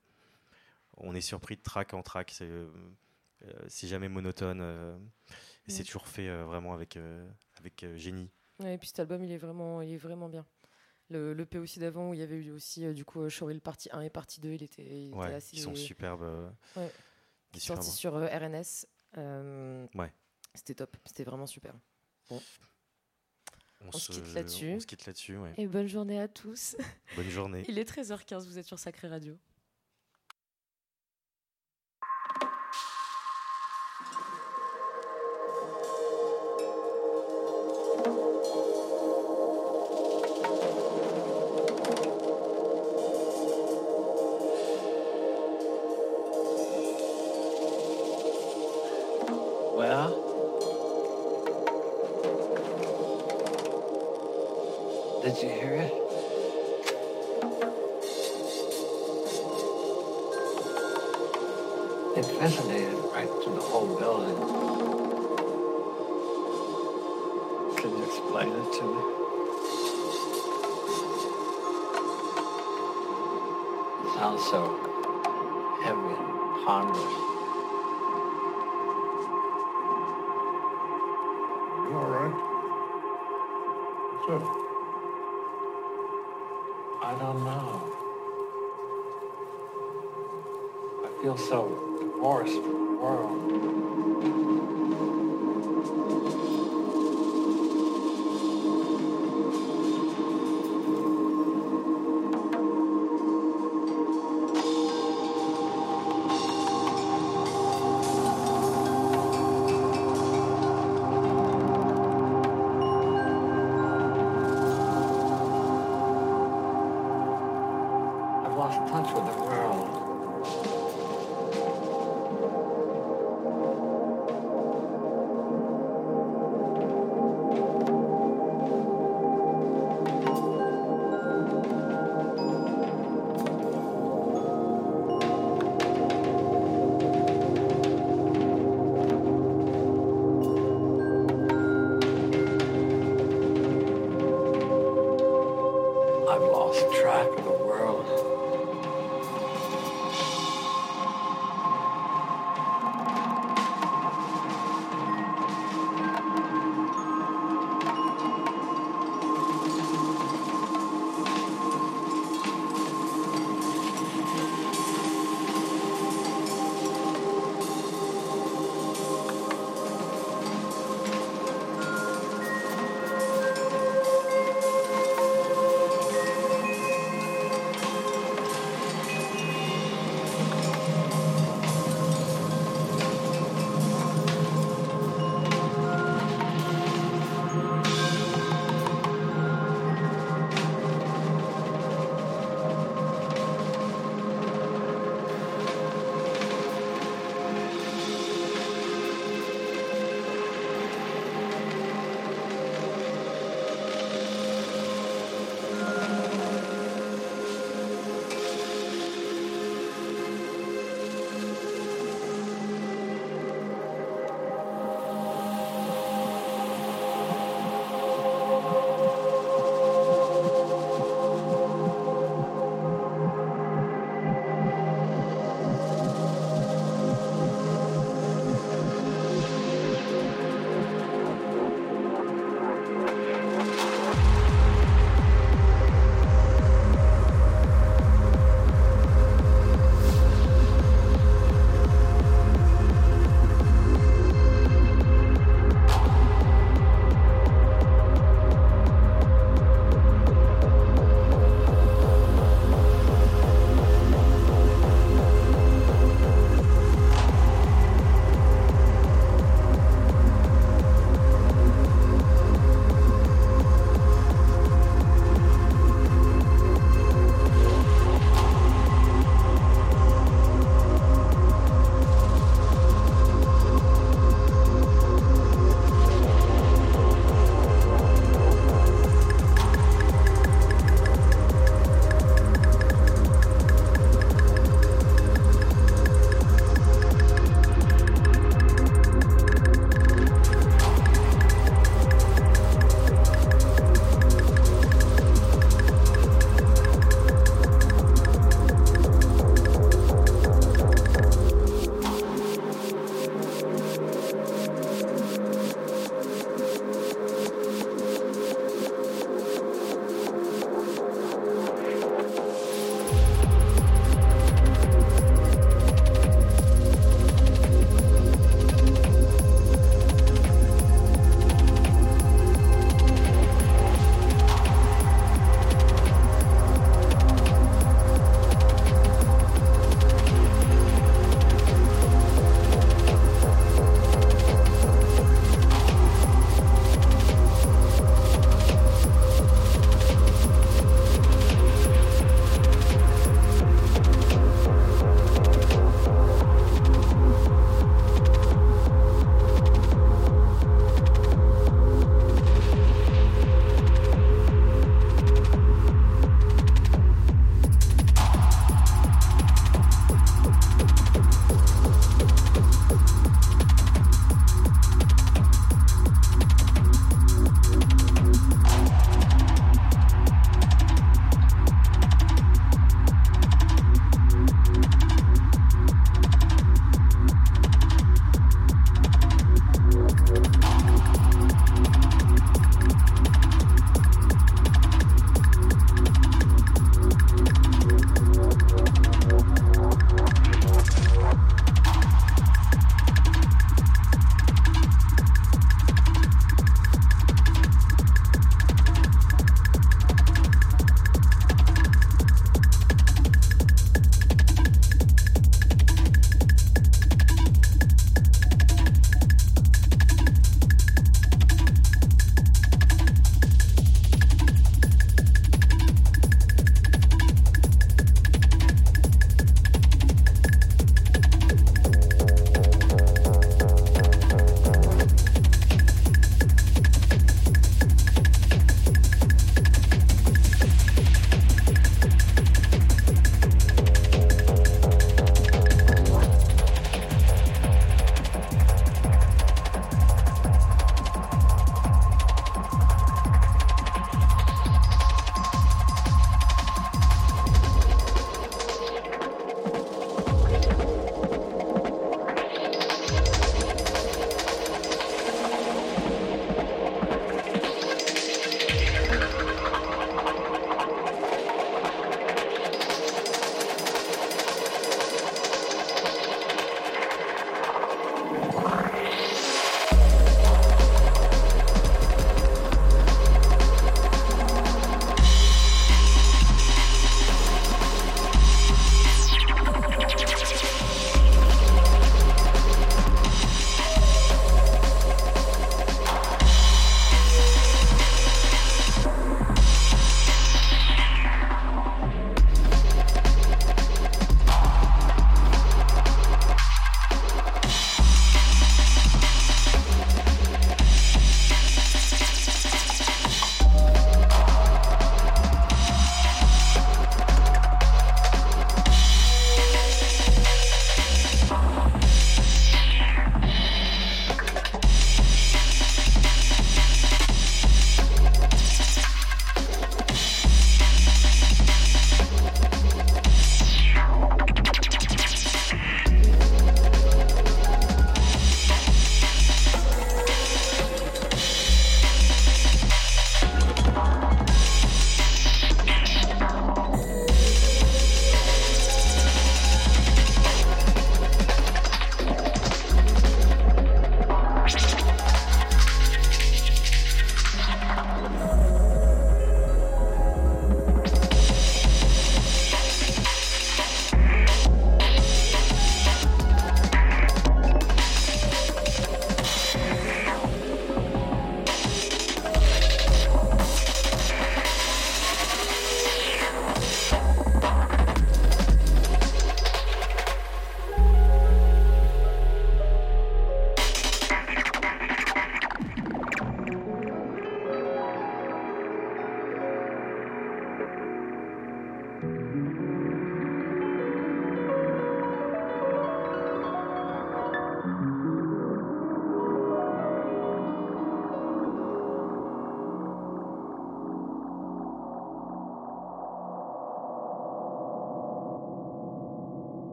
on est surpris de track en track. C'est. c'est jamais monotone. c'est Mm. toujours fait vraiment avec, avec génie. Ouais, et puis cet album, il est vraiment, il est vraiment bien. Le, le P aussi d'avant, où il y avait eu aussi, du coup, Showreel partie 1 et partie 2, il était, il était Ouais, assez. ils sont superbes. Ouais. ils sont superbes. sur RNS. Ouais. C'était top, c'était vraiment super. Bon. On, On se quitte là-dessus. on se quitte là-dessus, ouais. Et bonne journée à tous. Bonne journée. Il est 13h15, vous êtes sur Sacré Radio.